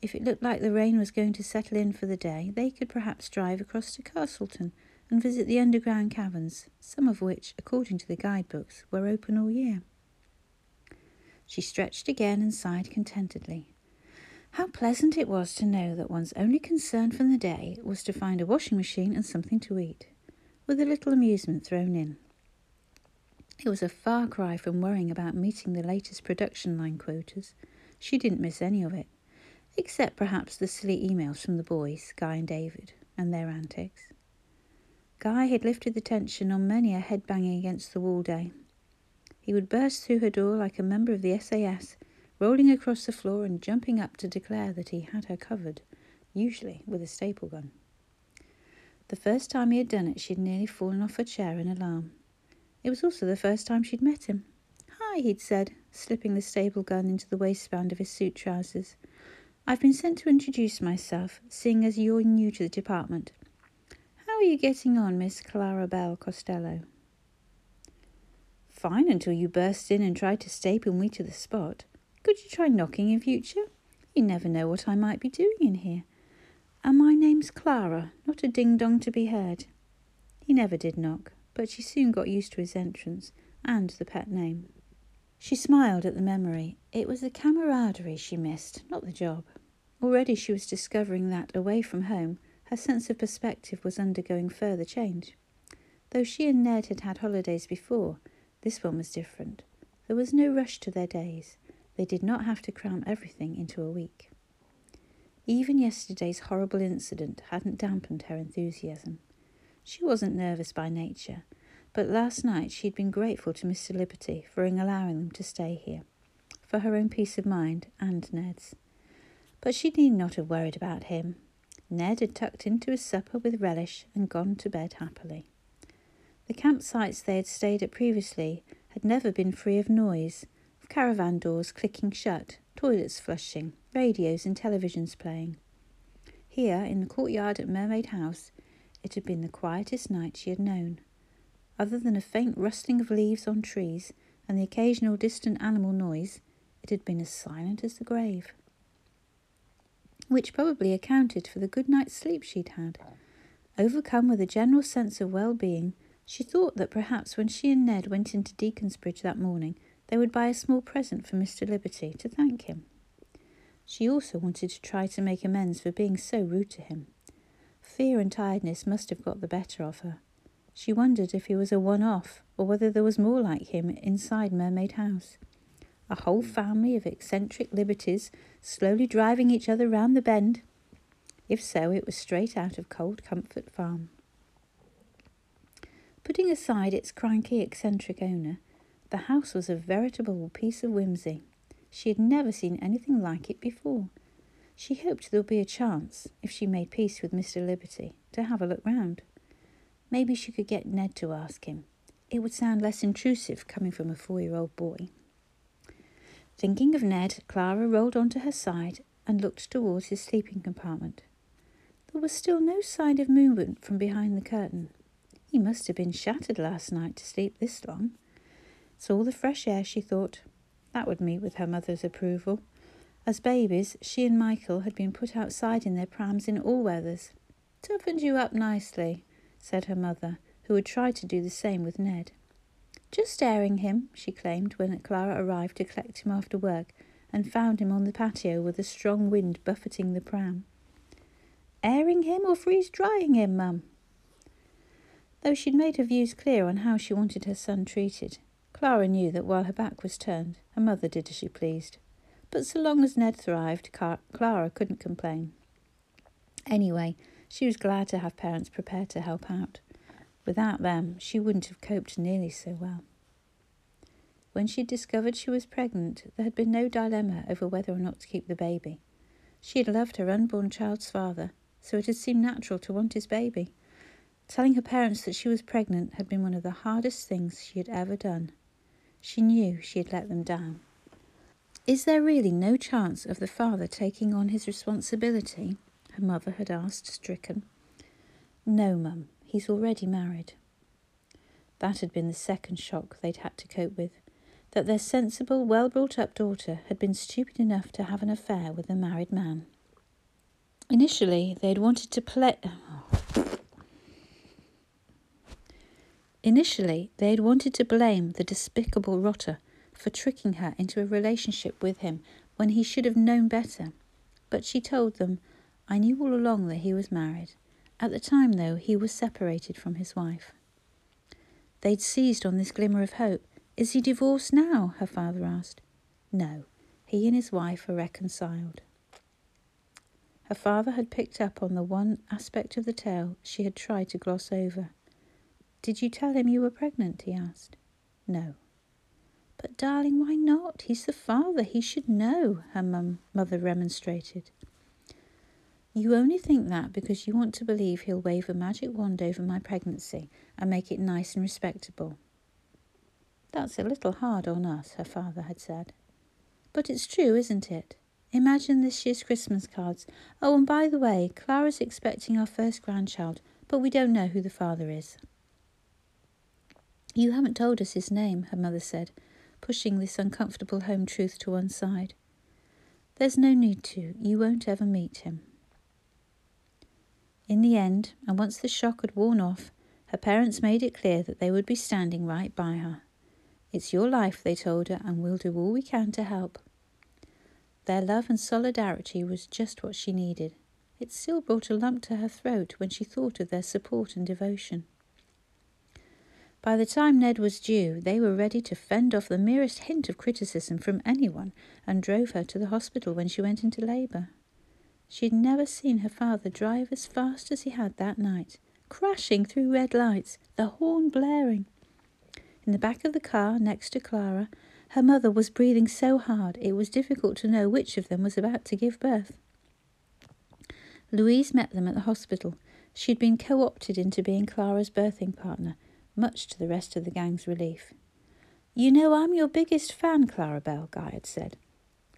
If it looked like the rain was going to settle in for the day, they could perhaps drive across to Castleton and visit the underground caverns, some of which, according to the guidebooks, were open all year. She stretched again and sighed contentedly. How pleasant it was to know that one's only concern for the day was to find a washing machine and something to eat, with a little amusement thrown in. It was a far cry from worrying about meeting the latest production line quotas. She didn't miss any of it, except perhaps the silly emails from the boys, Guy and David, and their antics. Guy had lifted the tension on many a head banging against the wall day. He would burst through her door like a member of the SAS, rolling across the floor and jumping up to declare that he had her covered, usually with a staple gun. The first time he had done it, she had nearly fallen off her chair in alarm. It was also the first time she'd met him. Hi, he'd said, slipping the staple gun into the waistband of his suit trousers. I've been sent to introduce myself, seeing as you're new to the department. How are you getting on, Miss Clara Bell Costello? Fine until you burst in and tried to staple me to the spot. Could you try knocking in future? You never know what I might be doing in here. And my name's Clara, not a ding dong to be heard. He never did knock but she soon got used to his entrance and the pet name. She smiled at the memory. It was the camaraderie she missed, not the job. Already she was discovering that, away from home, her sense of perspective was undergoing further change. Though she and Ned had had holidays before, this one was different. There was no rush to their days. They did not have to cram everything into a week. Even yesterday's horrible incident hadn't dampened her enthusiasm. She wasn't nervous by nature, but last night she'd been grateful to Mr. Liberty for allowing them to stay here, for her own peace of mind and Ned's. But she need not have worried about him. Ned had tucked into his supper with relish and gone to bed happily. The campsites they had stayed at previously had never been free of noise, of caravan doors clicking shut, toilets flushing, radios and televisions playing. Here, in the courtyard at Mermaid House, it had been the quietest night she had known. Other than a faint rustling of leaves on trees and the occasional distant animal noise, it had been as silent as the grave. Which probably accounted for the good night's sleep she'd had. Overcome with a general sense of well being, she thought that perhaps when she and Ned went into Deaconsbridge that morning, they would buy a small present for Mr. Liberty to thank him. She also wanted to try to make amends for being so rude to him. Fear and tiredness must have got the better of her. She wondered if he was a one off or whether there was more like him inside Mermaid House. A whole hmm. family of eccentric liberties slowly driving each other round the bend. If so, it was straight out of Cold Comfort Farm. Putting aside its cranky, eccentric owner, the house was a veritable piece of whimsy. She had never seen anything like it before. She hoped there would be a chance, if she made peace with Mr. Liberty, to have a look round. Maybe she could get Ned to ask him. It would sound less intrusive coming from a four year old boy. Thinking of Ned, Clara rolled onto her side and looked towards his sleeping compartment. There was still no sign of movement from behind the curtain. He must have been shattered last night to sleep this long. All the fresh air, she thought. That would meet with her mother's approval. As babies, she and Michael had been put outside in their prams in all weathers. Toughened you up nicely, said her mother, who had tried to do the same with Ned. Just airing him, she claimed, when Clara arrived to collect him after work and found him on the patio with a strong wind buffeting the pram. Airing him or freeze drying him, Mum? Though she'd made her views clear on how she wanted her son treated, Clara knew that while her back was turned, her mother did as she pleased. But so long as Ned thrived, Clara couldn't complain. Anyway, she was glad to have parents prepared to help out. Without them, she wouldn't have coped nearly so well. When she discovered she was pregnant, there had been no dilemma over whether or not to keep the baby. She had loved her unborn child's father, so it had seemed natural to want his baby. Telling her parents that she was pregnant had been one of the hardest things she had ever done. She knew she had let them down. Is there really no chance of the father taking on his responsibility? Her mother had asked, stricken. No, Mum, he's already married. That had been the second shock they'd had to cope with that their sensible, well brought up daughter had been stupid enough to have an affair with a married man. Initially, they had wanted to play. Oh, Initially, they had wanted to blame the despicable rotter for tricking her into a relationship with him when he should have known better. But she told them, I knew all along that he was married. At the time, though, he was separated from his wife. They'd seized on this glimmer of hope. Is he divorced now? her father asked. No, he and his wife are reconciled. Her father had picked up on the one aspect of the tale she had tried to gloss over. Did you tell him you were pregnant? he asked. No. But, darling, why not? He's the father. He should know, her mum, mother remonstrated. You only think that because you want to believe he'll wave a magic wand over my pregnancy and make it nice and respectable. That's a little hard on us, her father had said. But it's true, isn't it? Imagine this year's Christmas cards. Oh, and by the way, Clara's expecting our first grandchild, but we don't know who the father is. You haven't told us his name, her mother said, pushing this uncomfortable home truth to one side. There's no need to. You won't ever meet him. In the end, and once the shock had worn off, her parents made it clear that they would be standing right by her. It's your life, they told her, and we'll do all we can to help. Their love and solidarity was just what she needed. It still brought a lump to her throat when she thought of their support and devotion. By the time Ned was due, they were ready to fend off the merest hint of criticism from anyone and drove her to the hospital when she went into labour. She had never seen her father drive as fast as he had that night, crashing through red lights, the horn blaring. In the back of the car, next to Clara, her mother was breathing so hard it was difficult to know which of them was about to give birth. Louise met them at the hospital. She had been co opted into being Clara's birthing partner, much to the rest of the gang's relief. You know, I'm your biggest fan, Clarabelle, Guy had said.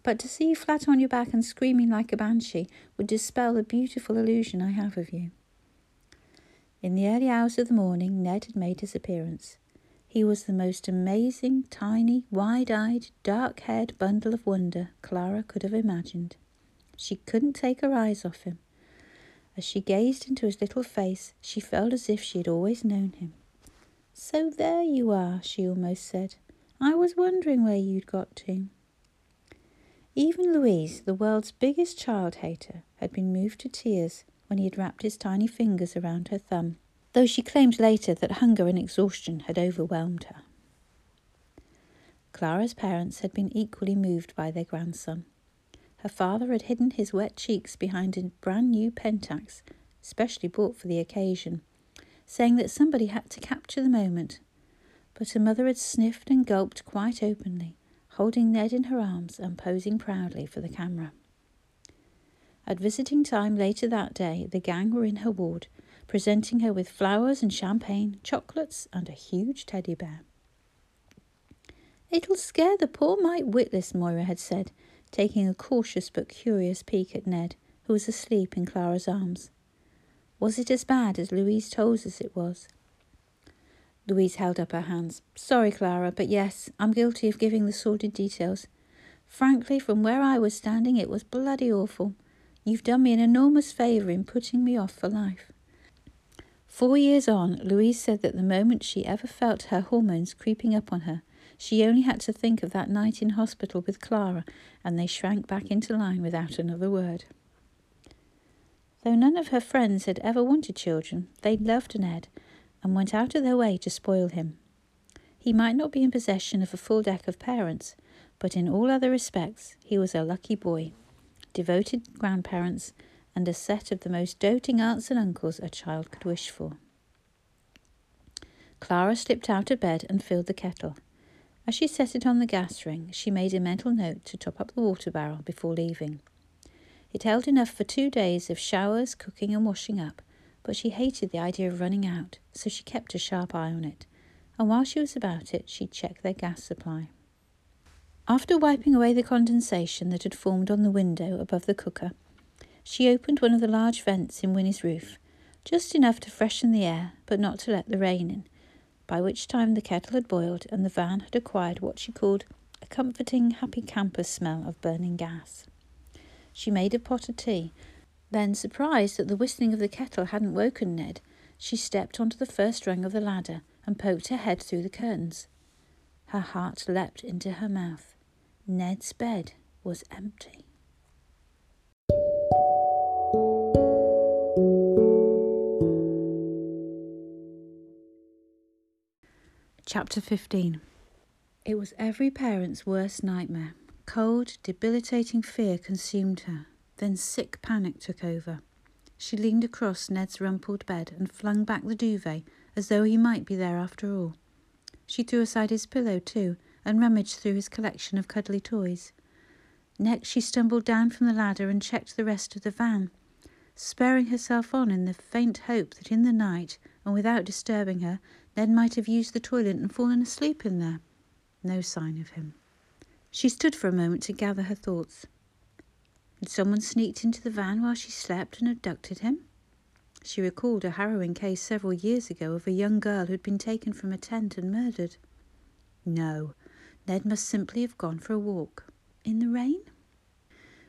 But to see you flat on your back and screaming like a banshee would dispel the beautiful illusion I have of you. In the early hours of the morning, Ned had made his appearance. He was the most amazing, tiny, wide eyed, dark haired bundle of wonder Clara could have imagined. She couldn't take her eyes off him. As she gazed into his little face, she felt as if she had always known him. So there you are, she almost said. I was wondering where you'd got to. Even Louise, the world's biggest child hater, had been moved to tears when he had wrapped his tiny fingers around her thumb though she claimed later that hunger and exhaustion had overwhelmed her. Clara's parents had been equally moved by their grandson. Her father had hidden his wet cheeks behind a brand new Pentax, specially bought for the occasion, saying that somebody had to capture the moment. But her mother had sniffed and gulped quite openly, holding Ned in her arms and posing proudly for the camera. At visiting time later that day, the gang were in her ward, presenting her with flowers and champagne, chocolates, and a huge teddy bear. It'll scare the poor mite witless, Moira had said, taking a cautious but curious peek at Ned, who was asleep in Clara's arms. Was it as bad as Louise told us it was? Louise held up her hands. Sorry, Clara, but yes, I'm guilty of giving the sordid details. Frankly, from where I was standing, it was bloody awful. You've done me an enormous favour in putting me off for life. Four years on, Louise said that the moment she ever felt her hormones creeping up on her, she only had to think of that night in hospital with Clara, and they shrank back into line without another word. Though none of her friends had ever wanted children, they loved Ned and went out of their way to spoil him. He might not be in possession of a full deck of parents, but in all other respects he was a lucky boy. Devoted grandparents and a set of the most doting aunts and uncles a child could wish for. Clara slipped out of bed and filled the kettle. As she set it on the gas ring, she made a mental note to top up the water barrel before leaving. It held enough for two days of showers, cooking, and washing up, but she hated the idea of running out, so she kept a sharp eye on it and while she was about it, she checked their gas supply. After wiping away the condensation that had formed on the window above the cooker, she opened one of the large vents in Winnie's roof, just enough to freshen the air, but not to let the rain in, by which time the kettle had boiled and the van had acquired what she called a comforting, happy camper smell of burning gas. She made a pot of tea, then, surprised that the whistling of the kettle hadn't woken Ned, she stepped onto the first rung of the ladder and poked her head through the curtains. Her heart leapt into her mouth. Ned's bed was empty. Chapter 15 It was every parent's worst nightmare. Cold, debilitating fear consumed her. Then sick panic took over. She leaned across Ned's rumpled bed and flung back the duvet as though he might be there after all. She threw aside his pillow, too, and rummaged through his collection of cuddly toys. Next, she stumbled down from the ladder and checked the rest of the van, spurring herself on in the faint hope that in the night, and without disturbing her, Ned might have used the toilet and fallen asleep in there. No sign of him. She stood for a moment to gather her thoughts. Had someone sneaked into the van while she slept and abducted him? She recalled a harrowing case several years ago of a young girl who'd been taken from a tent and murdered. No, Ned must simply have gone for a walk. In the rain?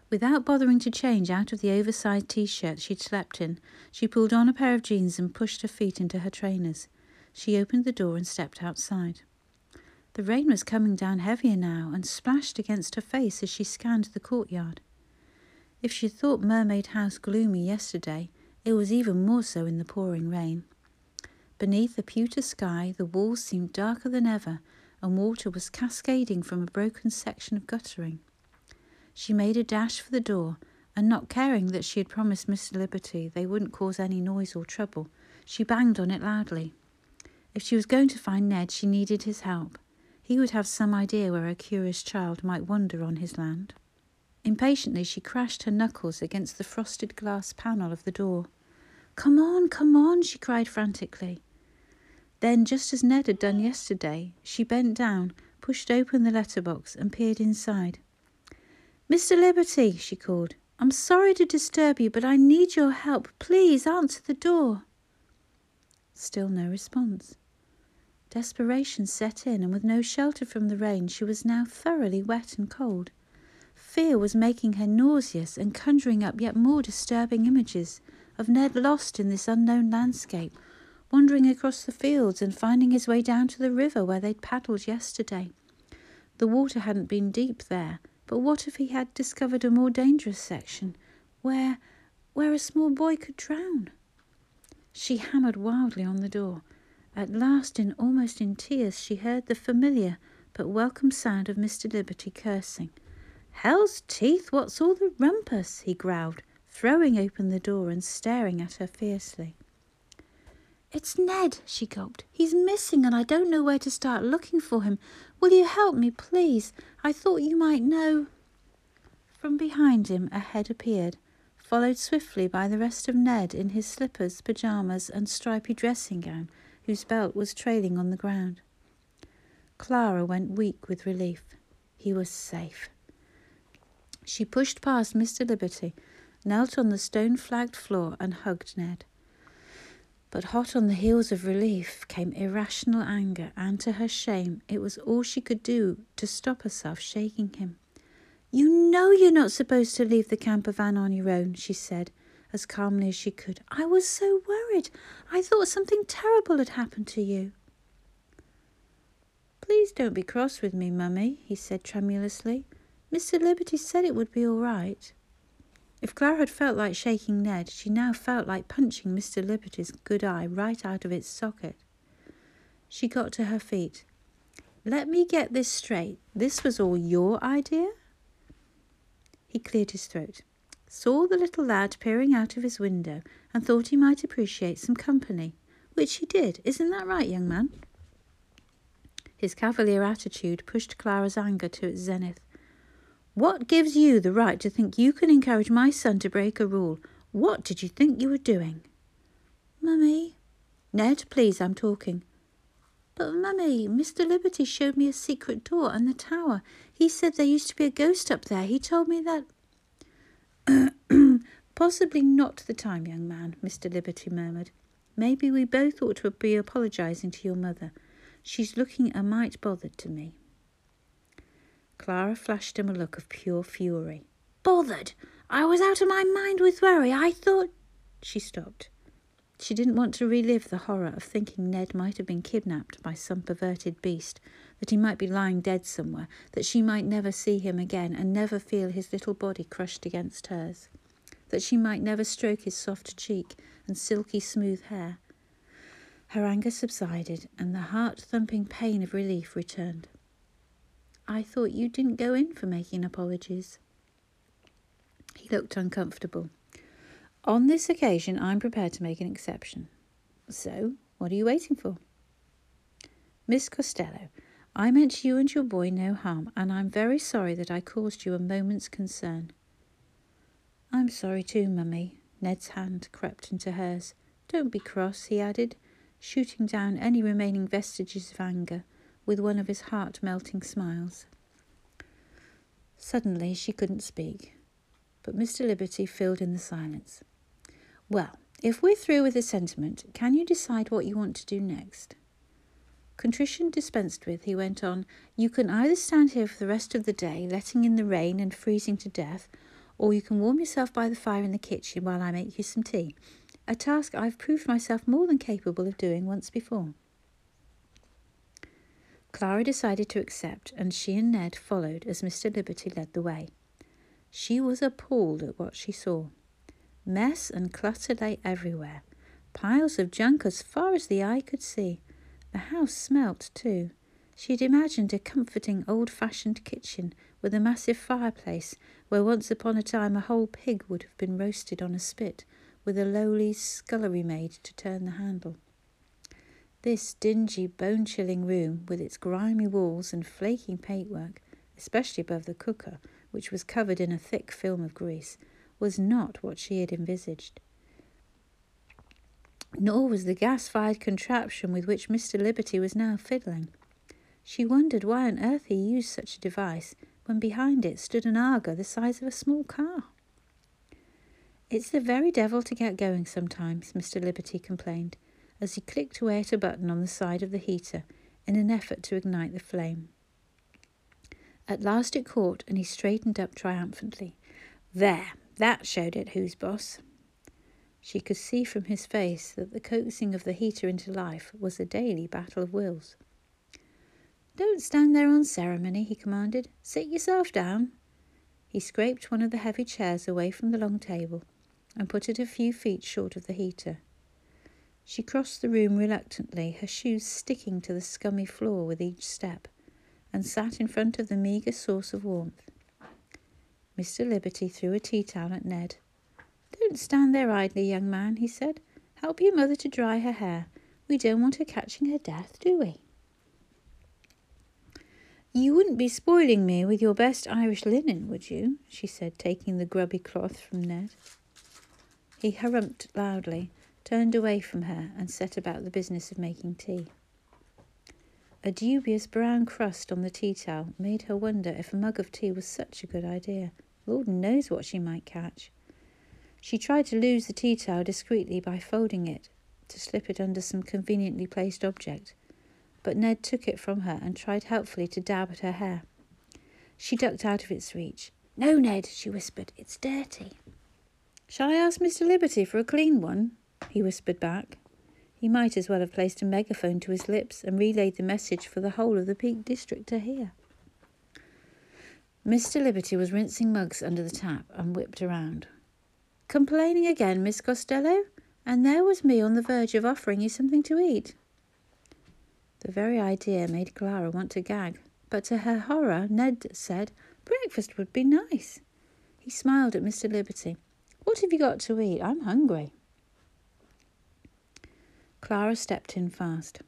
Without bothering to change out of the oversized t shirt she'd slept in, she pulled on a pair of jeans and pushed her feet into her trainers. She opened the door and stepped outside. The rain was coming down heavier now and splashed against her face as she scanned the courtyard. If she thought Mermaid House gloomy yesterday, it was even more so in the pouring rain. Beneath a pewter sky, the walls seemed darker than ever, and water was cascading from a broken section of guttering. She made a dash for the door, and not caring that she had promised Mr. Liberty they wouldn't cause any noise or trouble, she banged on it loudly. If she was going to find Ned, she needed his help. He would have some idea where a curious child might wander on his land. Impatiently, she crashed her knuckles against the frosted glass panel of the door. Come on, come on, she cried frantically. Then, just as Ned had done yesterday, she bent down, pushed open the letterbox, and peered inside. Mr. Liberty, she called, I'm sorry to disturb you, but I need your help. Please answer the door. Still no response. Desperation set in, and with no shelter from the rain, she was now thoroughly wet and cold. Fear was making her nauseous and conjuring up yet more disturbing images of Ned lost in this unknown landscape, wandering across the fields and finding his way down to the river where they'd paddled yesterday. The water hadn't been deep there, but what if he had discovered a more dangerous section, where where a small boy could drown? She hammered wildly on the door. At last, in almost in tears, she heard the familiar but welcome sound of Mr. Liberty cursing. Hell's teeth, what's all the rumpus? he growled, throwing open the door and staring at her fiercely. It's Ned, she gulped. He's missing and I don't know where to start looking for him. Will you help me, please? I thought you might know. From behind him a head appeared, followed swiftly by the rest of Ned in his slippers, pyjamas, and stripy dressing gown, whose belt was trailing on the ground. Clara went weak with relief. He was safe. She pushed past Mr. Liberty, knelt on the stone flagged floor, and hugged Ned. But hot on the heels of relief came irrational anger, and to her shame, it was all she could do to stop herself shaking him. You know you're not supposed to leave the camper van on your own, she said, as calmly as she could. I was so worried. I thought something terrible had happened to you. Please don't be cross with me, Mummy, he said tremulously. Mr. Liberty said it would be all right. If Clara had felt like shaking Ned, she now felt like punching Mr. Liberty's good eye right out of its socket. She got to her feet. Let me get this straight. This was all your idea? He cleared his throat, saw the little lad peering out of his window, and thought he might appreciate some company, which he did. Isn't that right, young man? His cavalier attitude pushed Clara's anger to its zenith. What gives you the right to think you can encourage my son to break a rule? What did you think you were doing? Mummy. Ned, please, I'm talking. But, Mummy, Mr. Liberty showed me a secret door and the tower. He said there used to be a ghost up there. He told me that. Possibly not the time, young man, Mr. Liberty murmured. Maybe we both ought to be apologizing to your mother. She's looking a mite bothered to me. Clara flashed him a look of pure fury. Bothered? I was out of my mind with worry. I thought. She stopped. She didn't want to relive the horror of thinking Ned might have been kidnapped by some perverted beast, that he might be lying dead somewhere, that she might never see him again and never feel his little body crushed against hers, that she might never stroke his soft cheek and silky smooth hair. Her anger subsided and the heart thumping pain of relief returned. I thought you didn't go in for making apologies. He looked uncomfortable. On this occasion, I'm prepared to make an exception. So, what are you waiting for? Miss Costello, I meant you and your boy no harm, and I'm very sorry that I caused you a moment's concern. I'm sorry too, Mummy. Ned's hand crept into hers. Don't be cross, he added, shooting down any remaining vestiges of anger with one of his heart melting smiles. Suddenly she couldn't speak, but Mr. Liberty filled in the silence. Well, if we're through with the sentiment, can you decide what you want to do next? Contrition dispensed with, he went on, you can either stand here for the rest of the day, letting in the rain and freezing to death, or you can warm yourself by the fire in the kitchen while I make you some tea, a task I've proved myself more than capable of doing once before. Clara decided to accept, and she and Ned followed as Mr. Liberty led the way. She was appalled at what she saw. Mess and clutter lay everywhere, piles of junk as far as the eye could see. The house smelt too. She had imagined a comforting old fashioned kitchen with a massive fireplace where once upon a time a whole pig would have been roasted on a spit, with a lowly scullery maid to turn the handle. This dingy, bone chilling room, with its grimy walls and flaking paintwork, especially above the cooker, which was covered in a thick film of grease, was not what she had envisaged. Nor was the gas fired contraption with which Mr. Liberty was now fiddling. She wondered why on earth he used such a device when behind it stood an Aga the size of a small car. It's the very devil to get going sometimes, Mr. Liberty complained as he clicked away at a button on the side of the heater in an effort to ignite the flame. At last it caught, and he straightened up triumphantly. There, that showed it who's boss. She could see from his face that the coaxing of the heater into life was a daily battle of wills. Don't stand there on ceremony, he commanded. Sit yourself down. He scraped one of the heavy chairs away from the long table and put it a few feet short of the heater. She crossed the room reluctantly, her shoes sticking to the scummy floor with each step, and sat in front of the meagre source of warmth. Mr. Liberty threw a tea towel at Ned. Don't stand there idly, young man, he said. Help your mother to dry her hair. We don't want her catching her death, do we? You wouldn't be spoiling me with your best Irish linen, would you? she said, taking the grubby cloth from Ned. He harumphed loudly turned away from her and set about the business of making tea. A dubious brown crust on the tea towel made her wonder if a mug of tea was such a good idea. Lord knows what she might catch. She tried to lose the tea towel discreetly by folding it to slip it under some conveniently placed object, but Ned took it from her and tried helpfully to dab at her hair. She ducked out of its reach. No, Ned, she whispered, it's dirty. Shall I ask Mr. Liberty for a clean one? he whispered back. He might as well have placed a megaphone to his lips and relayed the message for the whole of the Peak District to hear. Mr. Liberty was rinsing mugs under the tap and whipped around. Complaining again, Miss Costello? And there was me on the verge of offering you something to eat. The very idea made Clara want to gag, but to her horror, Ned said, Breakfast would be nice. He smiled at Mr. Liberty. What have you got to eat? I'm hungry. Clara stepped in fast.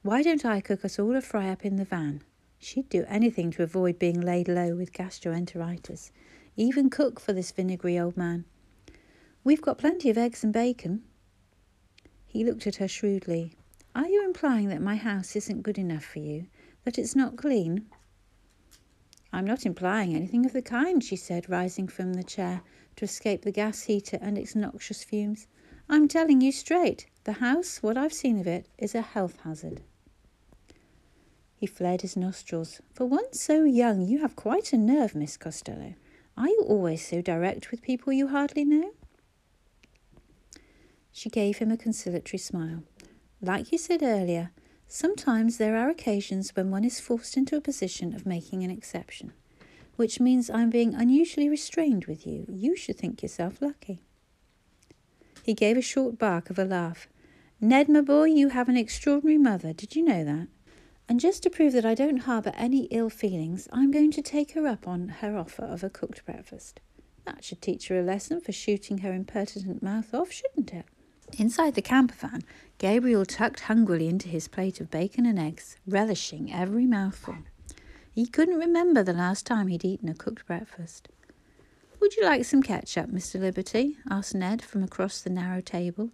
Why don't I cook us all a fry up in the van? She'd do anything to avoid being laid low with gastroenteritis, even cook for this vinegary old man. We've got plenty of eggs and bacon. He looked at her shrewdly. Are you implying that my house isn't good enough for you? That it's not clean? I'm not implying anything of the kind, she said, rising from the chair to escape the gas heater and its noxious fumes. I'm telling you straight, the house, what I've seen of it, is a health hazard. He flared his nostrils. For one so young, you have quite a nerve, Miss Costello. Are you always so direct with people you hardly know? She gave him a conciliatory smile. Like you said earlier, sometimes there are occasions when one is forced into a position of making an exception, which means I'm being unusually restrained with you. You should think yourself lucky. He gave a short bark of a laugh. Ned, my boy, you have an extraordinary mother. Did you know that? And just to prove that I don't harbour any ill feelings, I'm going to take her up on her offer of a cooked breakfast. That should teach her a lesson for shooting her impertinent mouth off, shouldn't it? Inside the camper van, Gabriel tucked hungrily into his plate of bacon and eggs, relishing every mouthful. He couldn't remember the last time he'd eaten a cooked breakfast. Would you like some ketchup, Mr. Liberty? asked Ned from across the narrow table,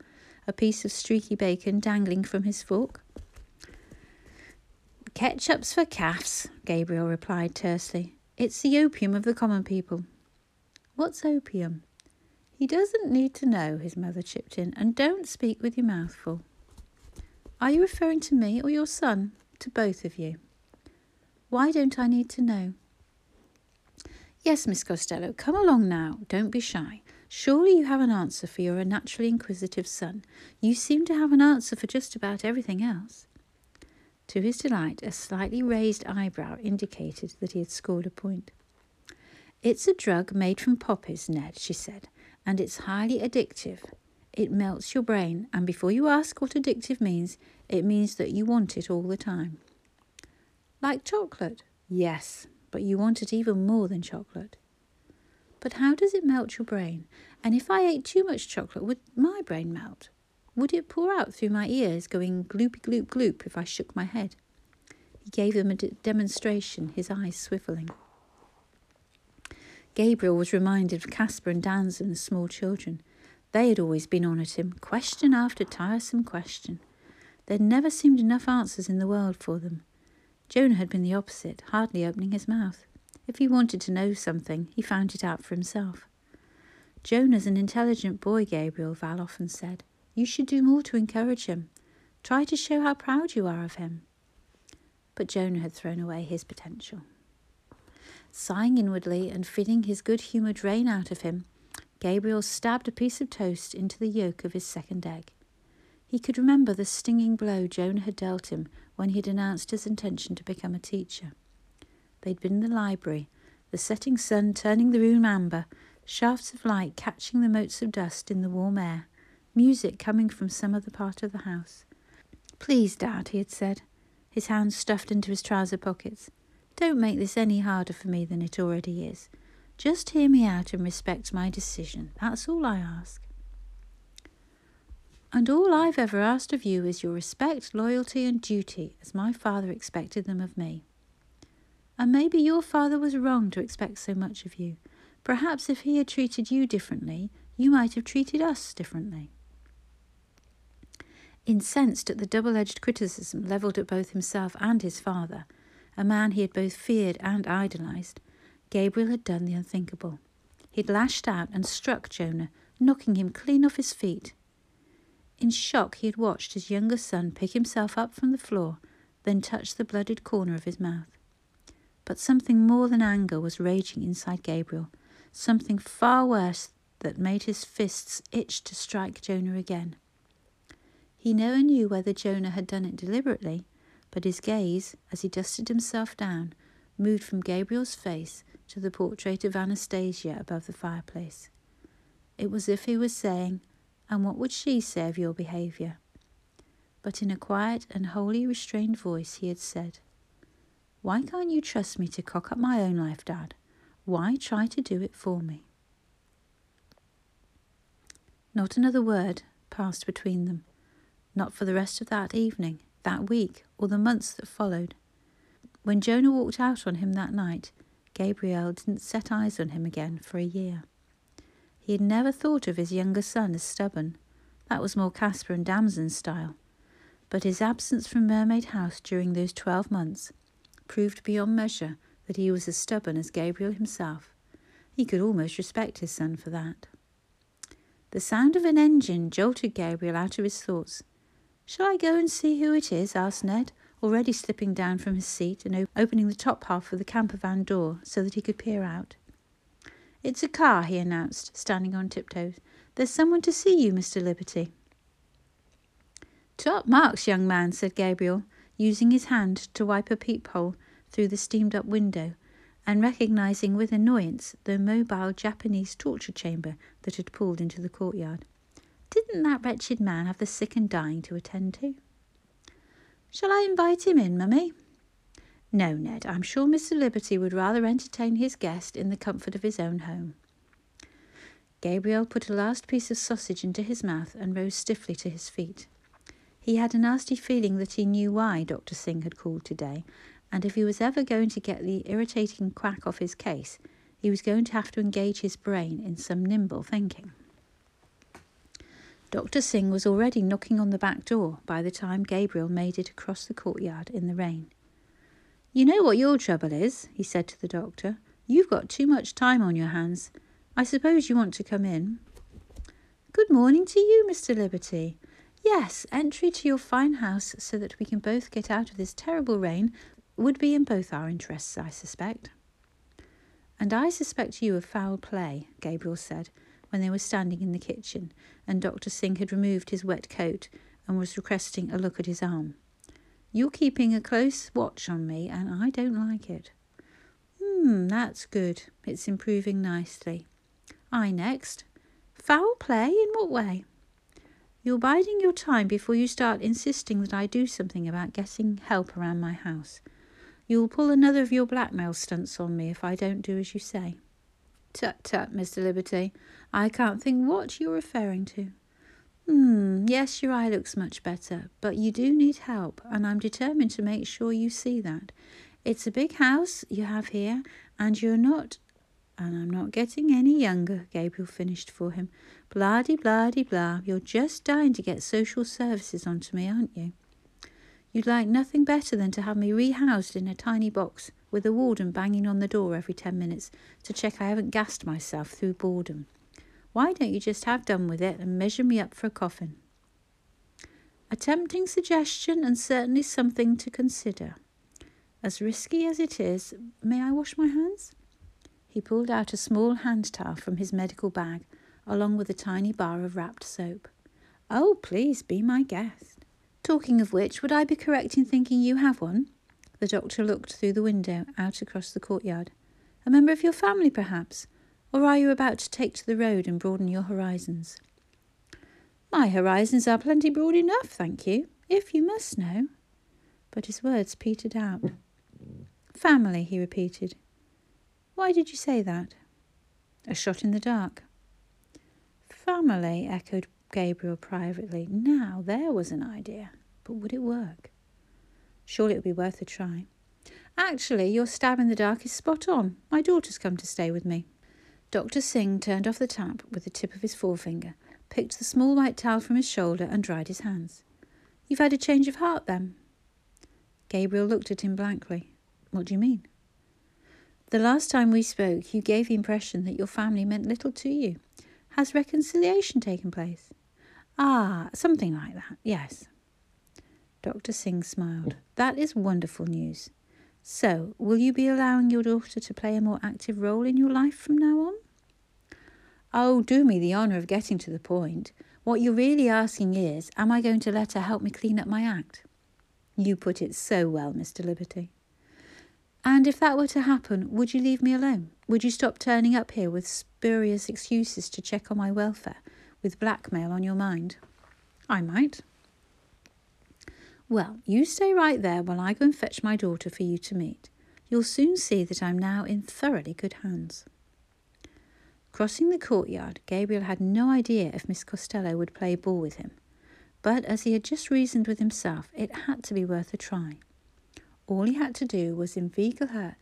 a piece of streaky bacon dangling from his fork. Ketchup's for calves, Gabriel replied tersely. It's the opium of the common people. What's opium? He doesn't need to know, his mother chipped in, and don't speak with your mouth full. Are you referring to me or your son? To both of you. Why don't I need to know? Yes, Miss Costello, come along now. Don't be shy. Surely you have an answer for your naturally inquisitive son. You seem to have an answer for just about everything else. To his delight, a slightly raised eyebrow indicated that he had scored a point. It's a drug made from poppies, Ned, she said, and it's highly addictive. It melts your brain, and before you ask what addictive means, it means that you want it all the time. Like chocolate? Yes, but you want it even more than chocolate. But how does it melt your brain? And if I ate too much chocolate, would my brain melt? Would it pour out through my ears, going gloopy gloop gloop if I shook my head? He gave them a d- demonstration, his eyes swivelling. Gabriel was reminded of Caspar and Damson, the small children. They had always been on at him, question after tiresome question. There never seemed enough answers in the world for them. Jonah had been the opposite, hardly opening his mouth. If he wanted to know something, he found it out for himself. Jonah's an intelligent boy, Gabriel, Val often said. You should do more to encourage him. Try to show how proud you are of him. But Jonah had thrown away his potential. Sighing inwardly and feeling his good humour drain out of him, Gabriel stabbed a piece of toast into the yolk of his second egg. He could remember the stinging blow Jonah had dealt him when he had announced his intention to become a teacher. They'd been in the library, the setting sun turning the room amber, shafts of light catching the motes of dust in the warm air music coming from some other part of the house. Please, Dad, he had said, his hands stuffed into his trouser pockets. Don't make this any harder for me than it already is. Just hear me out and respect my decision. That's all I ask. And all I've ever asked of you is your respect, loyalty, and duty, as my father expected them of me. And maybe your father was wrong to expect so much of you. Perhaps if he had treated you differently, you might have treated us differently. Incensed at the double edged criticism levelled at both himself and his father, a man he had both feared and idolised, Gabriel had done the unthinkable. He'd lashed out and struck Jonah, knocking him clean off his feet. In shock, he had watched his younger son pick himself up from the floor, then touch the blooded corner of his mouth. But something more than anger was raging inside Gabriel, something far worse that made his fists itch to strike Jonah again. He never knew whether Jonah had done it deliberately, but his gaze, as he dusted himself down, moved from Gabriel's face to the portrait of Anastasia above the fireplace. It was as if he was saying, And what would she say of your behaviour? But in a quiet and wholly restrained voice, he had said, Why can't you trust me to cock up my own life, Dad? Why try to do it for me? Not another word passed between them, not for the rest of that evening, that week, or the months that followed. When Jonah walked out on him that night, Gabriel didn't set eyes on him again for a year. He had never thought of his younger son as stubborn. That was more Caspar and Damson's style. But his absence from Mermaid House during those twelve months proved beyond measure that he was as stubborn as Gabriel himself. He could almost respect his son for that. The sound of an engine jolted Gabriel out of his thoughts. Shall I go and see who it is? asked Ned, already slipping down from his seat and opening the top half of the camper van door so that he could peer out. It's a car, he announced, standing on tiptoes. There's someone to see you, Mr. Liberty. Top marks, young man, said Gabriel, using his hand to wipe a peephole through the steamed up window and recognizing with annoyance the mobile Japanese torture chamber that had pulled into the courtyard. Didn't that wretched man have the sick and dying to attend to? Shall I invite him in, mummy? No, Ned, I'm sure Mr. Liberty would rather entertain his guest in the comfort of his own home. Gabriel put a last piece of sausage into his mouth and rose stiffly to his feet. He had a nasty feeling that he knew why Dr. Singh had called today and if he was ever going to get the irritating quack off his case, he was going to have to engage his brain in some nimble thinking. Dr. Singh was already knocking on the back door by the time Gabriel made it across the courtyard in the rain. You know what your trouble is, he said to the doctor. You've got too much time on your hands. I suppose you want to come in. Good morning to you, Mr. Liberty. Yes, entry to your fine house so that we can both get out of this terrible rain would be in both our interests, I suspect. And I suspect you of foul play, Gabriel said, when they were standing in the kitchen, and Dr. Singh had removed his wet coat and was requesting a look at his arm. You're keeping a close watch on me, and I don't like it. Hmm, that's good. It's improving nicely. Eye next. Foul play? In what way? You're biding your time before you start insisting that I do something about getting help around my house. You'll pull another of your blackmail stunts on me if I don't do as you say. Tut tut, Mr. Liberty. I can't think what you're referring to. Hmm, yes, your eye looks much better, but you do need help, and I'm determined to make sure you see that. It's a big house you have here, and you're not. And I'm not getting any younger, Gabriel finished for him. Blah de blah blah. You're just dying to get social services onto me, aren't you? You'd like nothing better than to have me rehoused in a tiny box with a warden banging on the door every ten minutes to check I haven't gassed myself through boredom. Why don't you just have done with it and measure me up for a coffin? A tempting suggestion and certainly something to consider. As risky as it is, may I wash my hands? He pulled out a small hand towel from his medical bag, along with a tiny bar of wrapped soap. Oh, please be my guest. Talking of which, would I be correct in thinking you have one? The doctor looked through the window out across the courtyard. A member of your family, perhaps? Or are you about to take to the road and broaden your horizons? My horizons are plenty broad enough, thank you, if you must know. But his words petered out. Family, he repeated. Why did you say that? A shot in the dark. Family, echoed Gabriel privately. Now, there was an idea, but would it work? Surely it would be worth a try. Actually, your stab in the dark is spot on. My daughter's come to stay with me. Dr. Singh turned off the tap with the tip of his forefinger, picked the small white towel from his shoulder, and dried his hands. You've had a change of heart, then? Gabriel looked at him blankly. What do you mean? The last time we spoke, you gave the impression that your family meant little to you. Has reconciliation taken place? Ah, something like that, yes. Dr. Singh smiled. That is wonderful news. So, will you be allowing your daughter to play a more active role in your life from now on? Oh, do me the honour of getting to the point. What you're really asking is, am I going to let her help me clean up my act? You put it so well, Mr. Liberty. And if that were to happen, would you leave me alone? Would you stop turning up here with spurious excuses to check on my welfare, with blackmail on your mind? I might. Well, you stay right there while I go and fetch my daughter for you to meet. You'll soon see that I'm now in thoroughly good hands. Crossing the courtyard, Gabriel had no idea if Miss Costello would play ball with him, but as he had just reasoned with himself, it had to be worth a try. All he had to do was inveigle her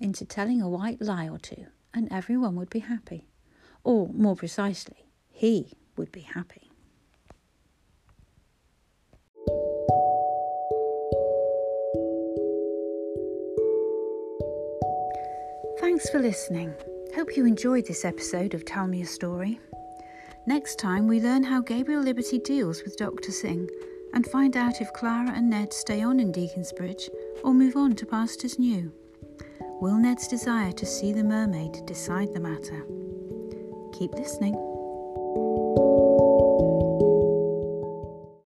into telling a white lie or two, and everyone would be happy. Or, more precisely, he would be happy. Thanks for listening. Hope you enjoyed this episode of Tell Me a Story. Next time, we learn how Gabriel Liberty deals with Dr. Singh and find out if Clara and Ned stay on in Deaconsbridge or move on to pastures new. Will Ned's desire to see the mermaid decide the matter? Keep listening.